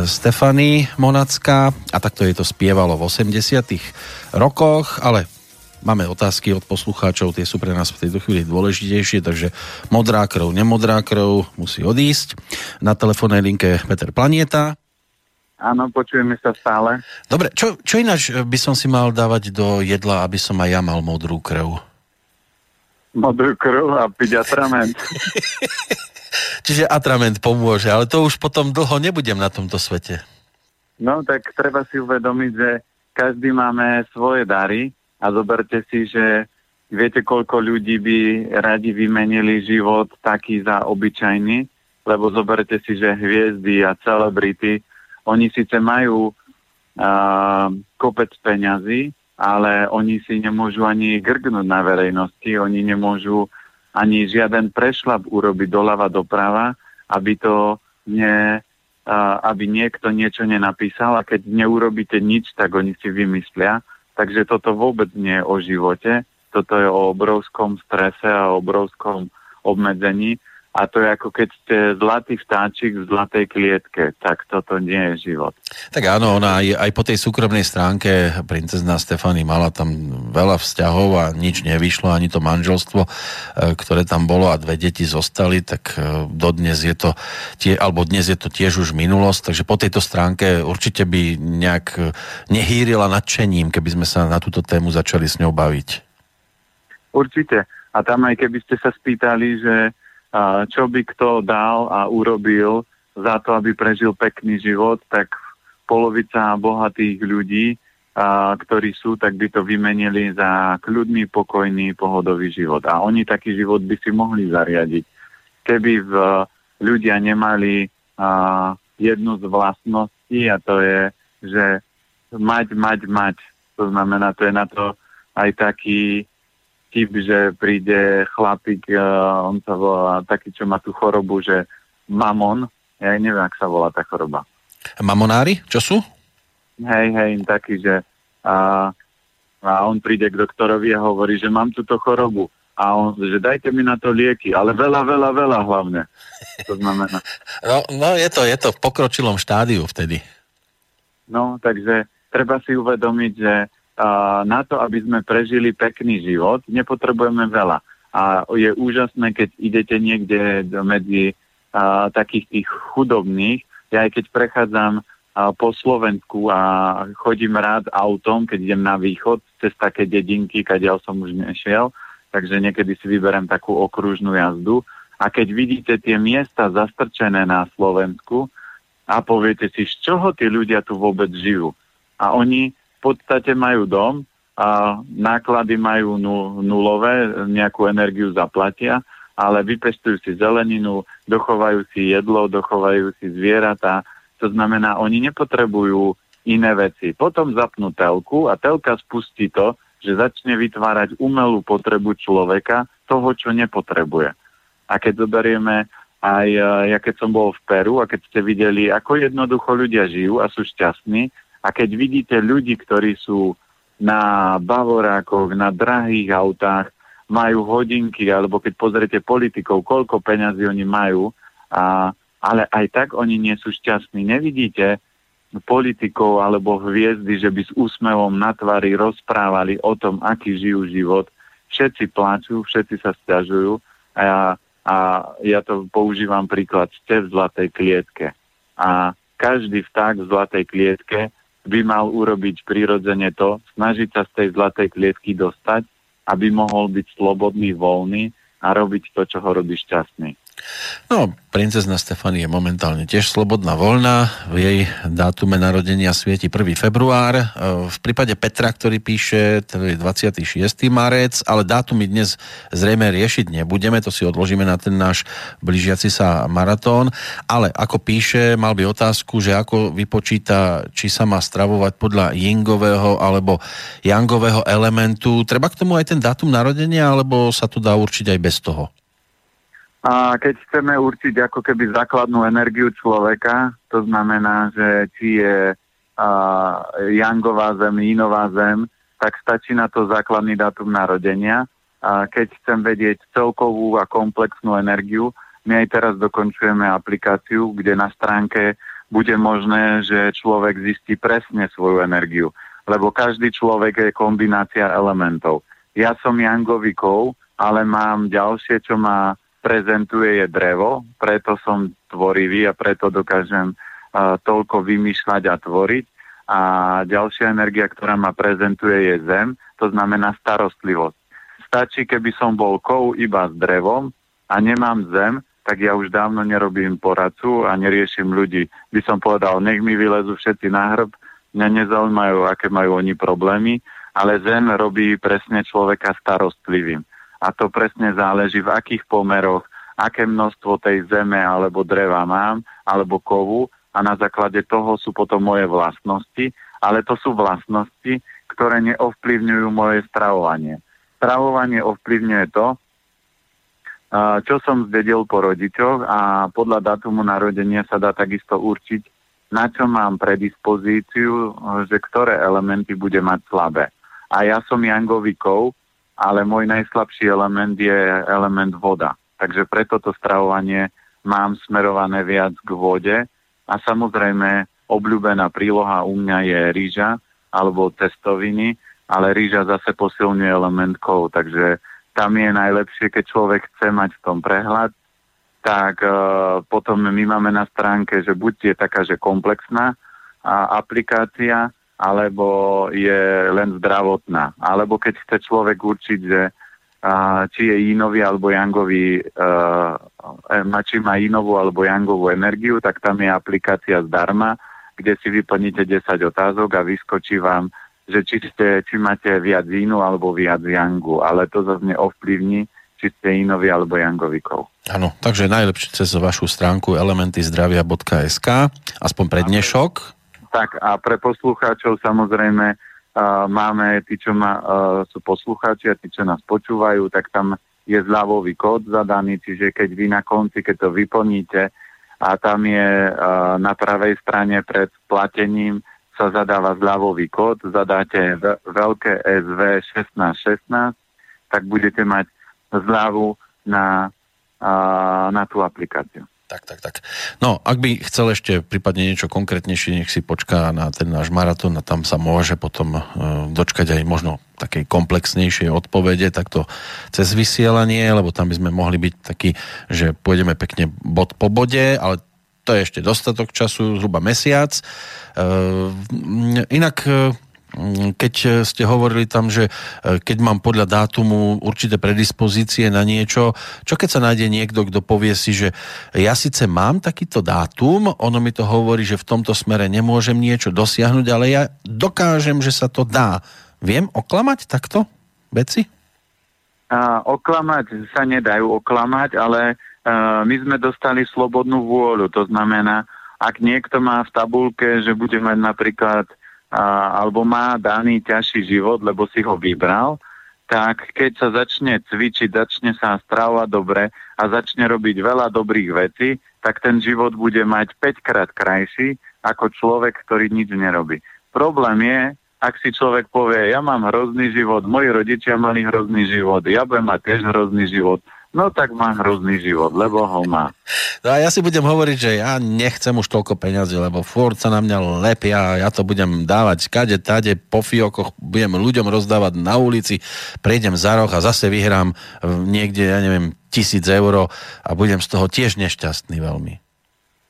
Stefany Monacká a takto je to spievalo v 80 rokoch, ale máme otázky od poslucháčov, tie sú pre nás v tejto chvíli dôležitejšie, takže modrá krv, nemodrá krv musí odísť. Na telefónnej linke Peter Planieta. Áno, počujeme sa stále. Dobre, čo, čo ináč by som si mal dávať do jedla, aby som aj ja mal modrú krv? Modrú krv a piť atrament. Čiže atrament pomôže, ale to už potom dlho nebudem na tomto svete. No tak treba si uvedomiť, že každý máme svoje dary a zoberte si, že viete, koľko ľudí by radi vymenili život taký za obyčajný, lebo zoberte si, že hviezdy a celebrity, oni síce majú uh, kopec peňazí, ale oni si nemôžu ani grgnúť na verejnosti, oni nemôžu ani žiaden prešlap urobiť doľava doprava, aby to ne, aby niekto niečo nenapísal. A keď neurobíte nič, tak oni si vymyslia. Takže toto vôbec nie je o živote, toto je o obrovskom strese a obrovskom obmedzení a to je ako keď ste zlatý vtáčik v zlatej klietke, tak toto nie je život. Tak áno, ona aj, aj po tej súkromnej stránke princezná Stefany mala tam veľa vzťahov a nič nevyšlo, ani to manželstvo, e, ktoré tam bolo a dve deti zostali, tak e, dodnes je to, tie, alebo dnes je to tiež už minulosť, takže po tejto stránke určite by nejak e, nehýrila nadšením, keby sme sa na túto tému začali s ňou baviť. Určite. A tam aj keby ste sa spýtali, že čo by kto dal a urobil za to, aby prežil pekný život, tak polovica bohatých ľudí, a, ktorí sú, tak by to vymenili za kľudný, pokojný, pohodový život. A oni taký život by si mohli zariadiť. Keby v, ľudia nemali a, jednu z vlastností a to je, že mať, mať, mať. To znamená, to je na to aj taký vtip, že príde chlapík, uh, on sa volá taký, čo má tú chorobu, že mamon, ja neviem, ak sa volá tá choroba. Mamonári? Čo sú? Hej, hej, taký, že a, a on príde k doktorovi a hovorí, že mám túto chorobu. A on, že dajte mi na to lieky, ale veľa, veľa, veľa hlavne. To znamená. No, no je, to, je to v pokročilom štádiu vtedy. No, takže treba si uvedomiť, že na to, aby sme prežili pekný život, nepotrebujeme veľa. A je úžasné, keď idete niekde medzi a, takých tých chudobných. Ja aj keď prechádzam a, po Slovensku a chodím rád autom, keď idem na východ, cez také dedinky, ja som už nešiel, takže niekedy si vyberiem takú okružnú jazdu. A keď vidíte tie miesta zastrčené na Slovensku a poviete si, z čoho tí ľudia tu vôbec žijú. A oni podstate majú dom a náklady majú nulové, nejakú energiu zaplatia, ale vypestujú si zeleninu, dochovajú si jedlo, dochovajú si zvieratá. To znamená, oni nepotrebujú iné veci. Potom zapnú telku a telka spustí to, že začne vytvárať umelú potrebu človeka toho, čo nepotrebuje. A keď zoberieme aj, ja keď som bol v Peru a keď ste videli, ako jednoducho ľudia žijú a sú šťastní, a keď vidíte ľudí, ktorí sú na bavorákoch, na drahých autách, majú hodinky, alebo keď pozriete politikov, koľko peňazí oni majú, a, ale aj tak oni nie sú šťastní. Nevidíte politikov alebo hviezdy, že by s úsmevom na tvári rozprávali o tom, aký žijú život. Všetci pláču, všetci sa stiažujú a ja, a ja to používam príklad, ste v zlatej klietke. A každý vták v zlatej klietke by mal urobiť prirodzene to, snažiť sa z tej zlatej klietky dostať, aby mohol byť slobodný, voľný a robiť to, čo ho robí šťastný. No, princezna Stefany je momentálne tiež slobodná, voľná. V jej dátume narodenia svieti 1. február. E, v prípade Petra, ktorý píše, to je 26. marec, ale dátumy dnes zrejme riešiť nebudeme, to si odložíme na ten náš blížiaci sa maratón. Ale ako píše, mal by otázku, že ako vypočíta, či sa má stravovať podľa Yingového alebo Yangového elementu. Treba k tomu aj ten dátum narodenia, alebo sa to dá určiť aj bez toho? A keď chceme určiť ako keby základnú energiu človeka, to znamená, že či je a, Jangová zem, Inová zem, tak stačí na to základný dátum narodenia. A keď chcem vedieť celkovú a komplexnú energiu, my aj teraz dokončujeme aplikáciu, kde na stránke bude možné, že človek zistí presne svoju energiu. Lebo každý človek je kombinácia elementov. Ja som Jangovikov, ale mám ďalšie, čo má prezentuje je drevo, preto som tvorivý a preto dokážem toľko vymýšľať a tvoriť. A ďalšia energia, ktorá ma prezentuje, je zem, to znamená starostlivosť. Stačí, keby som bol kov iba s drevom a nemám zem, tak ja už dávno nerobím poradcu a neriešim ľudí. By som povedal, nech mi vylezú všetci na hrb, mňa nezaujímajú, aké majú oni problémy, ale zem robí presne človeka starostlivým a to presne záleží v akých pomeroch, aké množstvo tej zeme alebo dreva mám, alebo kovu a na základe toho sú potom moje vlastnosti, ale to sú vlastnosti, ktoré neovplyvňujú moje stravovanie. Stravovanie ovplyvňuje to, čo som zdedil po rodičoch a podľa datumu narodenia sa dá takisto určiť, na čo mám predispozíciu, že ktoré elementy bude mať slabé. A ja som Jangovikov, ale môj najslabší element je element voda. Takže preto to stravovanie mám smerované viac k vode a samozrejme obľúbená príloha u mňa je rýža alebo cestoviny, ale rýža zase posilňuje element kov, takže tam je najlepšie, keď človek chce mať v tom prehľad, tak uh, potom my máme na stránke, že buď je taká, že komplexná a, aplikácia, alebo je len zdravotná. Alebo keď chce človek určiť, že uh, či je inový alebo jangový, uh, či má inovú alebo jangovú energiu, tak tam je aplikácia zdarma, kde si vyplníte 10 otázok a vyskočí vám že či, ste, či máte viac inu alebo viac jangu, ale to zase neovplyvní, či ste inovi alebo jangovikov. Áno, takže najlepšie cez vašu stránku elementyzdravia.sk, aspoň pre dnešok. Tak a pre poslucháčov samozrejme uh, máme, tí, čo ma, uh, sú poslucháči a tí, čo nás počúvajú, tak tam je zľavový kód zadaný, čiže keď vy na konci, keď to vyplníte a tam je uh, na pravej strane pred platením sa zadáva zľavový kód, zadáte veľké SV 1616, tak budete mať zľavu na, na tú aplikáciu. Tak, tak, tak. No, ak by chcel ešte prípadne niečo konkrétnejšie, nech si počká na ten náš maratón a tam sa môže potom uh, dočkať aj možno takej komplexnejšej odpovede, takto cez vysielanie, lebo tam by sme mohli byť takí, že pôjdeme pekne bod po bode, ale to je ešte dostatok času, zhruba mesiac. E, inak e, keď ste hovorili tam, že e, keď mám podľa dátumu určité predispozície na niečo, čo keď sa nájde niekto, kto povie si, že ja síce mám takýto dátum, ono mi to hovorí, že v tomto smere nemôžem niečo dosiahnuť, ale ja dokážem, že sa to dá. Viem oklamať takto veci? A, oklamať sa nedajú oklamať, ale my sme dostali slobodnú vôľu. To znamená, ak niekto má v tabulke, že bude mať napríklad alebo má daný ťažší život, lebo si ho vybral, tak keď sa začne cvičiť, začne sa stravovať dobre a začne robiť veľa dobrých vecí, tak ten život bude mať 5 krát krajší ako človek, ktorý nič nerobí. Problém je, ak si človek povie, ja mám hrozný život, moji rodičia mali hrozný život, ja budem mať tiež hrozný život, no tak má hrozný život, lebo ho má. No a ja si budem hovoriť, že ja nechcem už toľko peňazí, lebo furt sa na mňa lepia a ja to budem dávať kade, tade, po fiokoch, budem ľuďom rozdávať na ulici, prejdem za roh a zase vyhrám niekde, ja neviem, tisíc eur a budem z toho tiež nešťastný veľmi.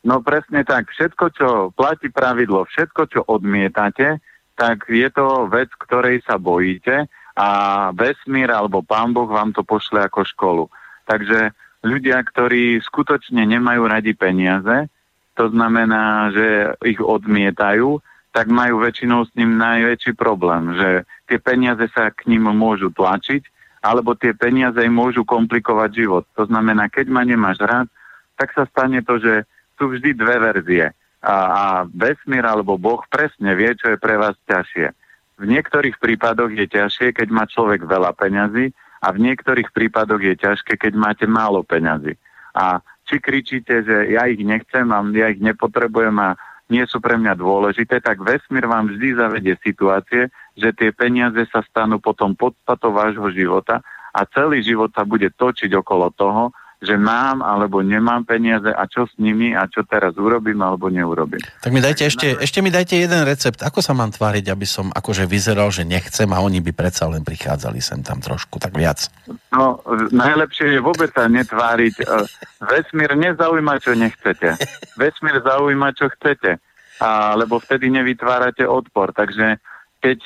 No presne tak. Všetko, čo platí pravidlo, všetko, čo odmietate, tak je to vec, ktorej sa bojíte a vesmír alebo pán Boh vám to pošle ako školu. Takže ľudia, ktorí skutočne nemajú radi peniaze, to znamená, že ich odmietajú, tak majú väčšinou s ním najväčší problém, že tie peniaze sa k ním môžu tlačiť, alebo tie peniaze im môžu komplikovať život. To znamená, keď ma nemáš rád, tak sa stane to, že sú vždy dve verzie. A, a vesmír alebo Boh presne vie, čo je pre vás ťažšie. V niektorých prípadoch je ťažšie, keď má človek veľa peňazí a v niektorých prípadoch je ťažké, keď máte málo peňazí. A či kričíte, že ja ich nechcem a ja ich nepotrebujem a nie sú pre mňa dôležité, tak vesmír vám vždy zavedie situácie, že tie peniaze sa stanú potom podstatou vášho života a celý život sa bude točiť okolo toho, že mám alebo nemám peniaze a čo s nimi a čo teraz urobím alebo neurobím. Tak mi dajte ešte, ešte mi dajte jeden recept. Ako sa mám tváriť, aby som akože vyzeral, že nechcem a oni by predsa len prichádzali sem tam trošku, tak viac. No, najlepšie je vôbec sa netváriť. E, vesmír nezaujíma, čo nechcete. Vesmír zaujíma, čo chcete. A, lebo vtedy nevytvárate odpor. Takže keď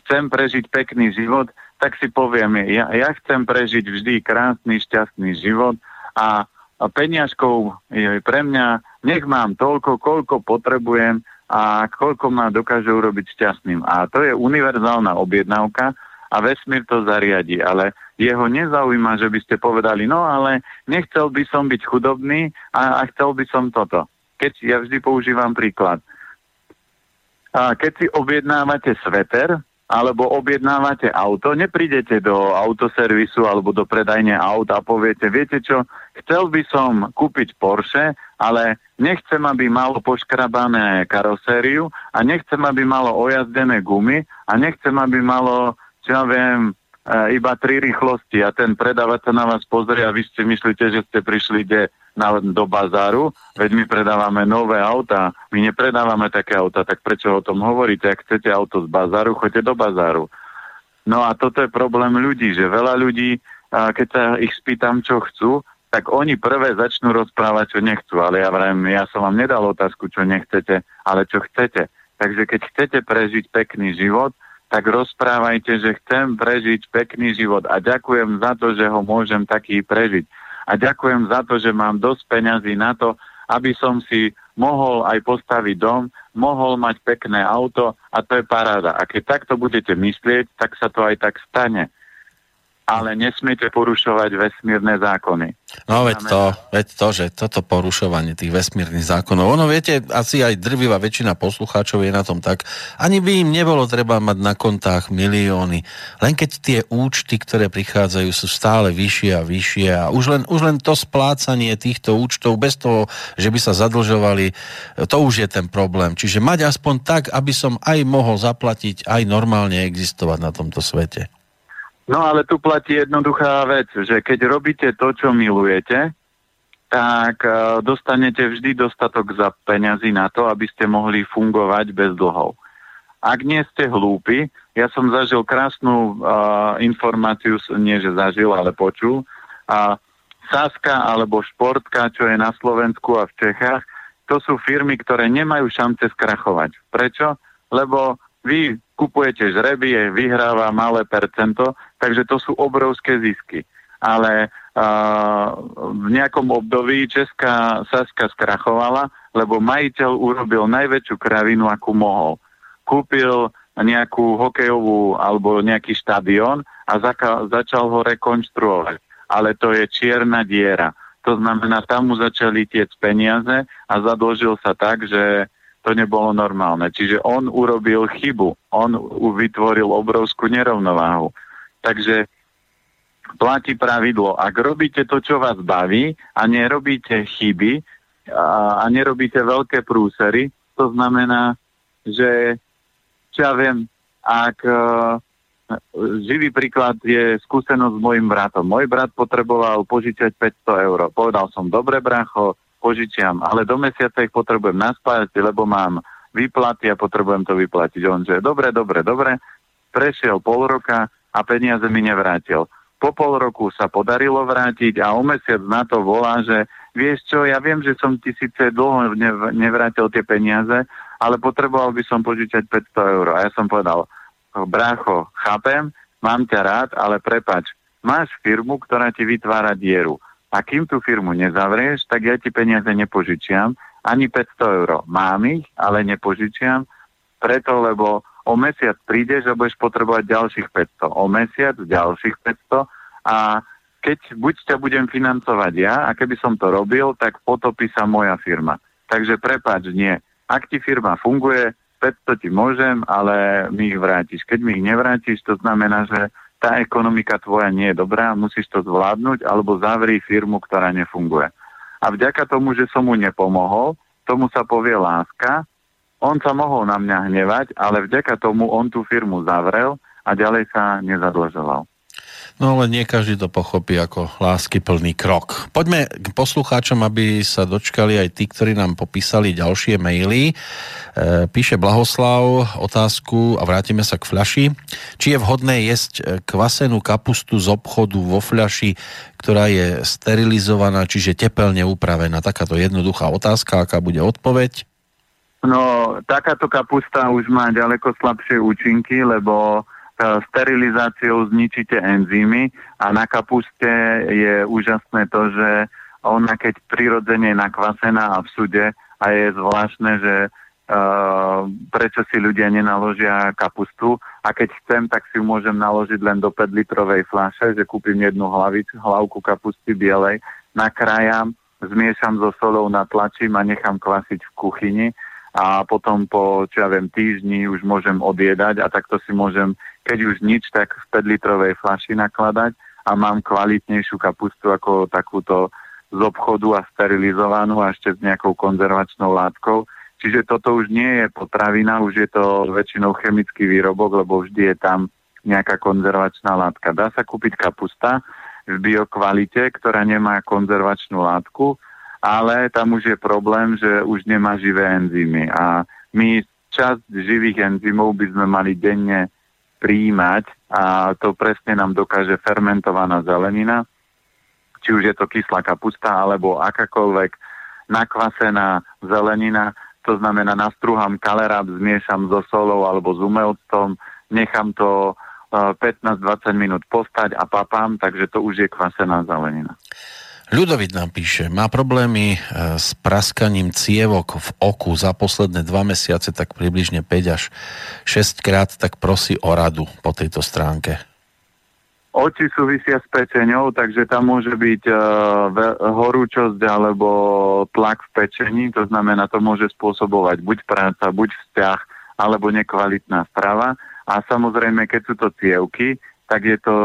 chcem prežiť pekný život, tak si poviem, ja, ja chcem prežiť vždy krásny, šťastný život a, peňažkov je pre mňa, nech mám toľko, koľko potrebujem a koľko ma dokáže urobiť šťastným. A to je univerzálna objednávka a vesmír to zariadi, ale jeho nezaujíma, že by ste povedali, no ale nechcel by som byť chudobný a, a chcel by som toto. Keď ja vždy používam príklad. A keď si objednávate sveter, alebo objednávate auto, neprídete do autoservisu alebo do predajne aut a poviete, viete čo, chcel by som kúpiť Porsche, ale nechcem, aby malo poškrabané karosériu a nechcem, aby malo ojazdené gumy a nechcem, aby malo, čo ja viem, e, iba tri rýchlosti a ten predávač sa na vás pozrie a vy si myslíte, že ste prišli kde na, do bazáru, veď my predávame nové auta, my nepredávame také auta, tak prečo o tom hovoríte? Ak chcete auto z bazáru, choďte do bazáru. No a toto je problém ľudí, že veľa ľudí, keď sa ich spýtam, čo chcú, tak oni prvé začnú rozprávať, čo nechcú. Ale ja vrajím, ja som vám nedal otázku, čo nechcete, ale čo chcete. Takže keď chcete prežiť pekný život, tak rozprávajte, že chcem prežiť pekný život a ďakujem za to, že ho môžem taký prežiť a ďakujem za to, že mám dosť peňazí na to, aby som si mohol aj postaviť dom, mohol mať pekné auto a to je paráda. A keď takto budete myslieť, tak sa to aj tak stane ale nesmiete porušovať vesmírne zákony. No veď to, veď to, že toto porušovanie tých vesmírnych zákonov, ono viete, asi aj drvivá väčšina poslucháčov je na tom tak, ani by im nebolo treba mať na kontách milióny, len keď tie účty, ktoré prichádzajú, sú stále vyššie a vyššie a už len, už len to splácanie týchto účtov bez toho, že by sa zadlžovali, to už je ten problém. Čiže mať aspoň tak, aby som aj mohol zaplatiť, aj normálne existovať na tomto svete. No ale tu platí jednoduchá vec, že keď robíte to, čo milujete, tak uh, dostanete vždy dostatok za peňazí na to, aby ste mohli fungovať bez dlhov. Ak nie ste hlúpi, ja som zažil krásnu uh, informáciu, nie že zažil, ale počul. A Saska alebo Športka, čo je na Slovensku a v Čechách, to sú firmy, ktoré nemajú šance skrachovať. Prečo? Lebo vy kupujete žrebie, vyhráva malé percento, takže to sú obrovské zisky. Ale uh, v nejakom období Česká Saska skrachovala, lebo majiteľ urobil najväčšiu kravinu, akú mohol. Kúpil nejakú hokejovú alebo nejaký štadión a zaka- začal ho rekonštruovať. Ale to je čierna diera. To znamená, tam mu začali tiec peniaze a zadlžil sa tak, že to nebolo normálne. Čiže on urobil chybu. On vytvoril obrovskú nerovnováhu. Takže platí pravidlo. Ak robíte to, čo vás baví a nerobíte chyby a, a nerobíte veľké prúsery, to znamená, že čo ja viem, ak uh, živý príklad je skúsenosť s mojim bratom. Môj brat potreboval požičať 500 eur. Povedal som, dobre bracho, požičiam, ale do mesiaca ich potrebujem naspájať, lebo mám výplaty a potrebujem to vyplatiť. On že dobre, dobre, dobre. Prešiel pol roka, a peniaze mi nevrátil. Po pol roku sa podarilo vrátiť a o mesiac na to volá, že vieš čo, ja viem, že som ti síce dlho nevrátil tie peniaze, ale potreboval by som požičať 500 eur. A ja som povedal, brácho, chápem, mám ťa rád, ale prepač, máš firmu, ktorá ti vytvára dieru. A kým tú firmu nezavrieš, tak ja ti peniaze nepožičiam, ani 500 eur. Mám ich, ale nepožičiam, preto, lebo o mesiac prídeš a budeš potrebovať ďalších 500. O mesiac ďalších 500 a keď buď ťa budem financovať ja a keby som to robil, tak potopí sa moja firma. Takže prepáč, nie. Ak ti firma funguje, 500 ti môžem, ale mi ich vrátiš. Keď mi ich nevrátiš, to znamená, že tá ekonomika tvoja nie je dobrá, musíš to zvládnuť, alebo zavri firmu, ktorá nefunguje. A vďaka tomu, že som mu nepomohol, tomu sa povie láska on sa mohol na mňa hnevať, ale vďaka tomu on tú firmu zavrel a ďalej sa nezadlžoval. No ale nie každý to pochopí ako lásky krok. Poďme k poslucháčom, aby sa dočkali aj tí, ktorí nám popísali ďalšie maily. E, píše Blahoslav otázku a vrátime sa k fľaši. Či je vhodné jesť e, kvasenú kapustu z obchodu vo fľaši, ktorá je sterilizovaná, čiže tepelne upravená? Takáto jednoduchá otázka, aká bude odpoveď? No, takáto kapusta už má ďaleko slabšie účinky, lebo e, sterilizáciou zničíte enzymy a na kapuste je úžasné to, že ona keď prirodzene je nakvasená a v sude a je zvláštne, že uh, prečo si ľudia nenaložia kapustu a keď chcem, tak si ju môžem naložiť len do 5 litrovej fľaše, že kúpim jednu hlavicu, hlavku kapusty bielej, nakrájam, zmiešam so solou, natlačím a nechám kvasiť v kuchyni a potom po, čo ja viem, týždni už môžem odjedať a takto si môžem, keď už nič, tak v 5 litrovej flaši nakladať a mám kvalitnejšiu kapustu ako takúto z obchodu a sterilizovanú a ešte s nejakou konzervačnou látkou. Čiže toto už nie je potravina, už je to väčšinou chemický výrobok, lebo vždy je tam nejaká konzervačná látka. Dá sa kúpiť kapusta v biokvalite, ktorá nemá konzervačnú látku, ale tam už je problém, že už nemá živé enzymy. A my časť živých enzymov by sme mali denne príjmať a to presne nám dokáže fermentovaná zelenina, či už je to kyslá kapusta alebo akákoľvek nakvasená zelenina, to znamená nastruhám kalerát, zmiešam so solou alebo s umelcom, nechám to 15-20 e, minút postať a papám, takže to už je kvasená zelenina. Ľudovit nám píše, má problémy e, s praskaním cievok v oku za posledné dva mesiace, tak približne 5 až 6 krát, tak prosí o radu po tejto stránke. Oči súvisia s pečenou, takže tam môže byť uh, horúčosť alebo tlak v pečení, to znamená, to môže spôsobovať buď práca, buď vzťah, alebo nekvalitná strava. A samozrejme, keď sú to cievky, tak je to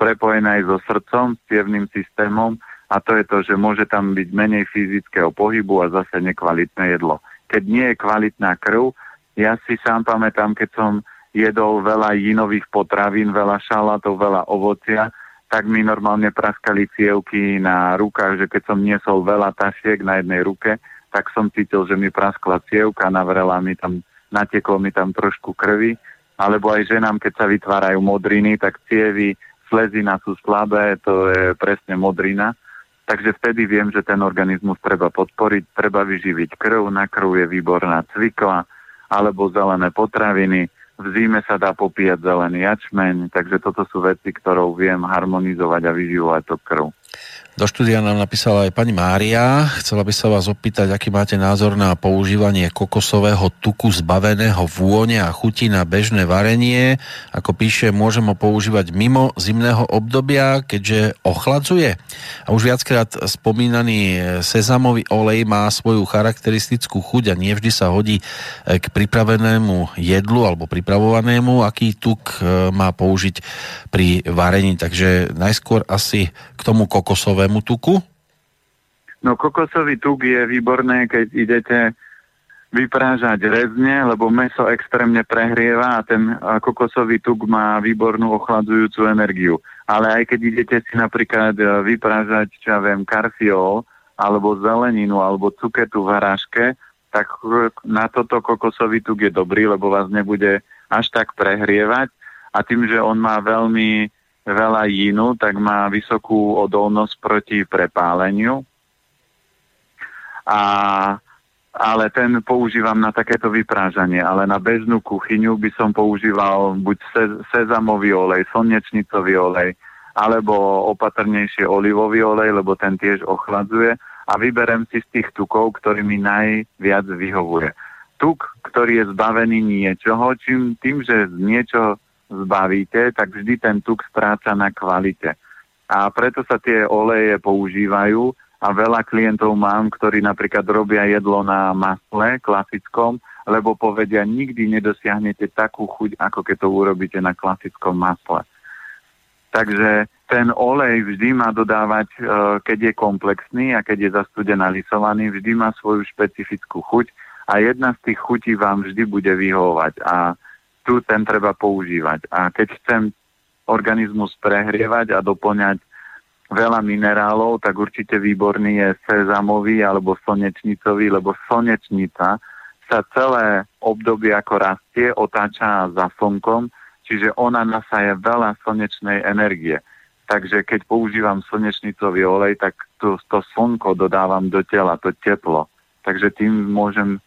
prepojené aj so srdcom, s cievným systémom a to je to, že môže tam byť menej fyzického pohybu a zase nekvalitné jedlo. Keď nie je kvalitná krv, ja si sám pamätám, keď som jedol veľa jinových potravín, veľa šalátov, veľa ovocia, tak mi normálne praskali cievky na rukách, že keď som niesol veľa tašiek na jednej ruke, tak som cítil, že mi praskla cievka, navrela mi tam, nateklo mi tam trošku krvi, alebo aj ženám, keď sa vytvárajú modriny, tak cievy, slezina sú slabé, to je presne modrina. Takže vtedy viem, že ten organizmus treba podporiť, treba vyživiť krv, na krv je výborná cvikla, alebo zelené potraviny, v zime sa dá popíjať zelený jačmeň, takže toto sú veci, ktorou viem harmonizovať a vyživovať to krv. Do štúdia nám napísala aj pani Mária. Chcela by sa vás opýtať, aký máte názor na používanie kokosového tuku zbaveného vône a chuti na bežné varenie. Ako píše, môžem ho používať mimo zimného obdobia, keďže ochladzuje. A už viackrát spomínaný sezamový olej má svoju charakteristickú chuť a nie vždy sa hodí k pripravenému jedlu alebo pripravovanému, aký tuk e, má použiť pri varení. Takže najskôr asi k tomu kokosovému kokosovému tuku? No kokosový tuk je výborné, keď idete vyprážať rezne, lebo meso extrémne prehrieva a ten kokosový tuk má výbornú ochladzujúcu energiu. Ale aj keď idete si napríklad e, vyprážať, čo ja viem, karfiol, alebo zeleninu, alebo cuketu v hráške, tak na toto kokosový tuk je dobrý, lebo vás nebude až tak prehrievať. A tým, že on má veľmi veľa jínu, tak má vysokú odolnosť proti prepáleniu. A, ale ten používam na takéto vyprážanie, ale na bežnú kuchyňu by som používal buď se, sezamový olej, slnečnicový olej, alebo opatrnejšie olivový olej, lebo ten tiež ochladzuje a vyberem si z tých tukov, ktorý mi najviac vyhovuje. Tuk, ktorý je zbavený niečoho, čím, tým, že z niečoho zbavíte, tak vždy ten tuk stráca na kvalite. A preto sa tie oleje používajú a veľa klientov mám, ktorí napríklad robia jedlo na masle klasickom, lebo povedia, nikdy nedosiahnete takú chuť, ako keď to urobíte na klasickom masle. Takže ten olej vždy má dodávať, e, keď je komplexný a keď je zastudenalisovaný, vždy má svoju špecifickú chuť a jedna z tých chutí vám vždy bude vyhovovať. A tu ten treba používať. A keď chcem organizmus prehrievať a doplňať veľa minerálov, tak určite výborný je sezamový alebo slnečnicový, lebo slnečnica sa celé obdobie ako rastie, otáča za slnkom, čiže ona nasaje veľa slnečnej energie. Takže keď používam slnečnicový olej, tak to, to slnko dodávam do tela, to teplo. Takže tým môžem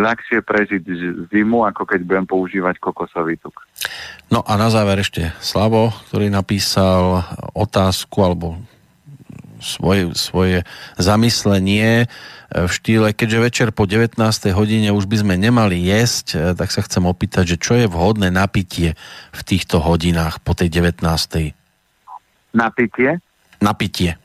ľahšie prežiť zimu, ako keď budem používať kokosový tuk. No a na záver ešte Slavo, ktorý napísal otázku alebo svoje, svoje zamyslenie e, v štýle, keďže večer po 19. hodine už by sme nemali jesť, e, tak sa chcem opýtať, že čo je vhodné napitie v týchto hodinách po tej 19. Napitie? Napitie.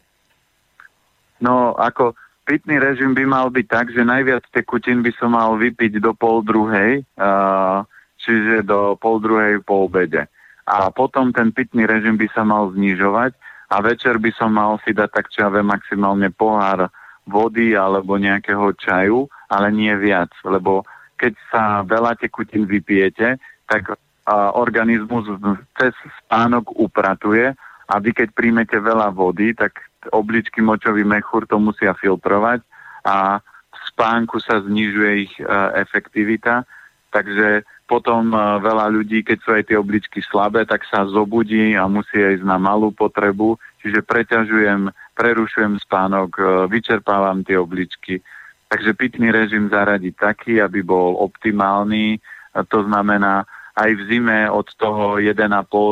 No, ako pitný režim by mal byť tak, že najviac tekutín by som mal vypiť do pol druhej, uh, čiže do pol druhej po obede. A potom ten pitný režim by sa mal znižovať a večer by som mal si dať tak čo maximálne pohár vody alebo nejakého čaju, ale nie viac, lebo keď sa veľa tekutín vypijete, tak uh, organizmus cez spánok upratuje a vy keď príjmete veľa vody, tak obličky močový mechúr to musia filtrovať a v spánku sa znižuje ich uh, efektivita, takže potom uh, veľa ľudí, keď sú aj tie obličky slabé, tak sa zobudí a musí ísť na malú potrebu, čiže preťažujem, prerušujem spánok, uh, vyčerpávam tie obličky. Takže pitný režim zaradiť taký, aby bol optimálny, to znamená aj v zime od toho 1,5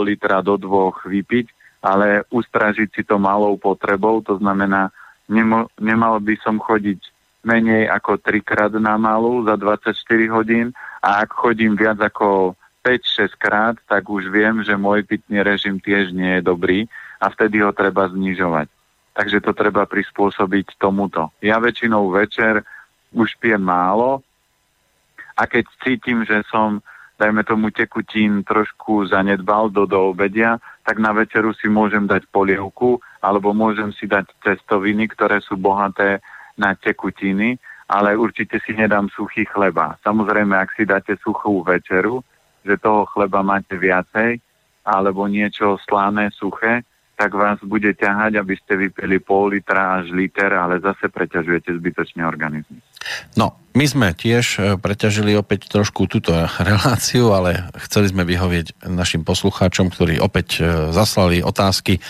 litra do 2 vypiť, ale ustražiť si to malou potrebou, to znamená, nemo, nemal by som chodiť menej ako 3 krát na malú za 24 hodín a ak chodím viac ako 5-6 krát, tak už viem, že môj pitný režim tiež nie je dobrý a vtedy ho treba znižovať. Takže to treba prispôsobiť tomuto. Ja väčšinou večer už pijem málo a keď cítim, že som dajme tomu tekutín trošku zanedbal do, do obedia, tak na večeru si môžem dať polievku alebo môžem si dať cestoviny, ktoré sú bohaté na tekutiny, ale určite si nedám suchý chleba. Samozrejme, ak si dáte suchú večeru, že toho chleba máte viacej, alebo niečo slané, suché, tak vás bude ťahať, aby ste vypili pol litra až liter, ale zase preťažujete zbytočne organizmus. No, my sme tiež e, preťažili opäť trošku túto reláciu, ale chceli sme vyhovieť našim poslucháčom, ktorí opäť e, zaslali otázky. E,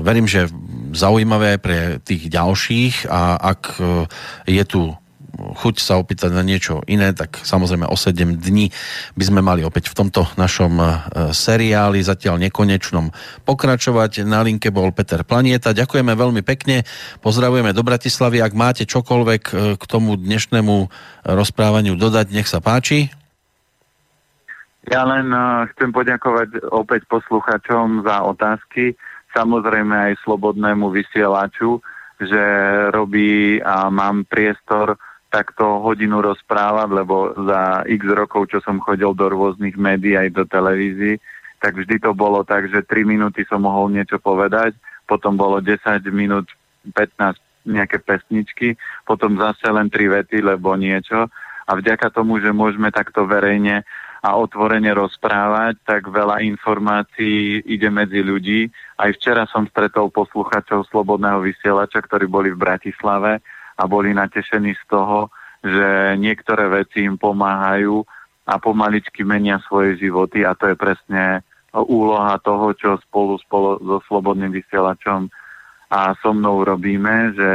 verím, že zaujímavé pre tých ďalších a ak je tu chuť sa opýtať na niečo iné, tak samozrejme o 7 dní by sme mali opäť v tomto našom e, seriáli zatiaľ nekonečnom pokračovať. Na linke bol Peter Planieta. Ďakujeme veľmi pekne. Pozdravujeme do Bratislavy. Ak máte čokoľvek e, k tomu dnešnému rozprávaniu dodať, nech sa páči. Ja len chcem poďakovať opäť posluchačom za otázky, samozrejme aj slobodnému vysielaču, že robí a mám priestor takto hodinu rozprávať, lebo za x rokov, čo som chodil do rôznych médií aj do televízií, tak vždy to bolo tak, že 3 minúty som mohol niečo povedať, potom bolo 10 minút, 15 nejaké pesničky, potom zase len 3 vety, lebo niečo. A vďaka tomu, že môžeme takto verejne a otvorene rozprávať, tak veľa informácií ide medzi ľudí. Aj včera som stretol posluchačov Slobodného vysielača, ktorí boli v Bratislave a boli natešení z toho, že niektoré veci im pomáhajú a pomaličky menia svoje životy a to je presne úloha toho, čo spolu, spolu so Slobodným vysielačom a so mnou robíme, že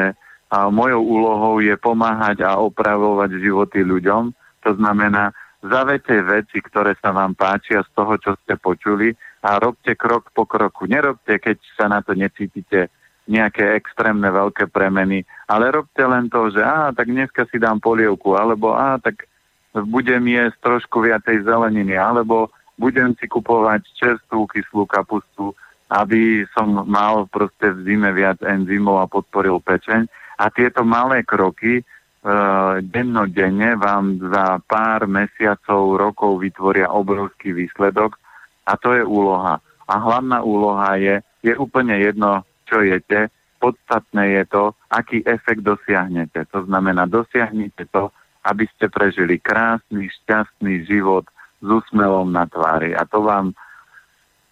a mojou úlohou je pomáhať a opravovať životy ľuďom. To znamená, zavete veci, ktoré sa vám páčia z toho, čo ste počuli a robte krok po kroku. Nerobte, keď sa na to necítite nejaké extrémne veľké premeny, ale robte len to, že á, tak dneska si dám polievku, alebo á, tak budem jesť trošku viacej zeleniny, alebo budem si kupovať čerstvú kyslú kapustu, aby som mal proste v zime viac enzymov a podporil pečeň. A tieto malé kroky e, dennodenne vám za pár mesiacov, rokov vytvoria obrovský výsledok a to je úloha. A hlavná úloha je, je úplne jedno, čo jete, podstatné je to, aký efekt dosiahnete. To znamená, dosiahnete to, aby ste prežili krásny, šťastný život s úsmevom na tvári. A to vám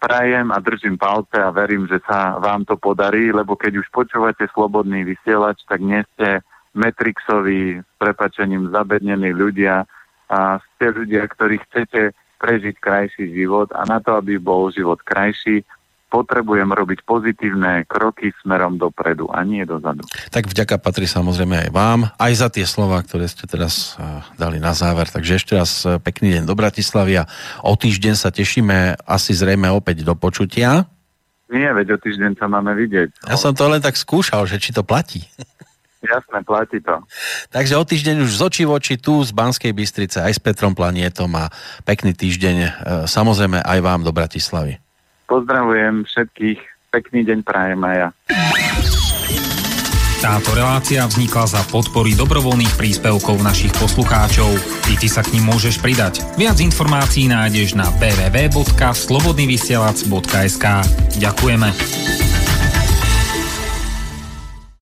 prajem a držím palce a verím, že sa vám to podarí, lebo keď už počúvate slobodný vysielač, tak nie ste Matrixoví, s prepačením zabednení ľudia a ste ľudia, ktorí chcete prežiť krajší život a na to, aby bol život krajší, potrebujem robiť pozitívne kroky smerom dopredu a nie dozadu. Tak vďaka patrí samozrejme aj vám, aj za tie slova, ktoré ste teraz uh, dali na záver. Takže ešte raz uh, pekný deň do Bratislavy a o týždeň sa tešíme asi zrejme opäť do počutia. Nie, veď o týždeň sa máme vidieť. Ja som to len tak skúšal, že či to platí. Jasné, platí to. Takže o týždeň už z očí v oči tu z Banskej Bystrice aj s Petrom Planietom a pekný týždeň uh, samozrejme aj vám do Bratislavy. Pozdravujem všetkých, pekný deň prajem aj ja. Táto relácia vznikla za podpory dobrovoľných príspevkov našich poslucháčov. I ty sa k ním môžeš pridať. Viac informácií nájdeš na www.slobodnyvysielac.sk Ďakujeme.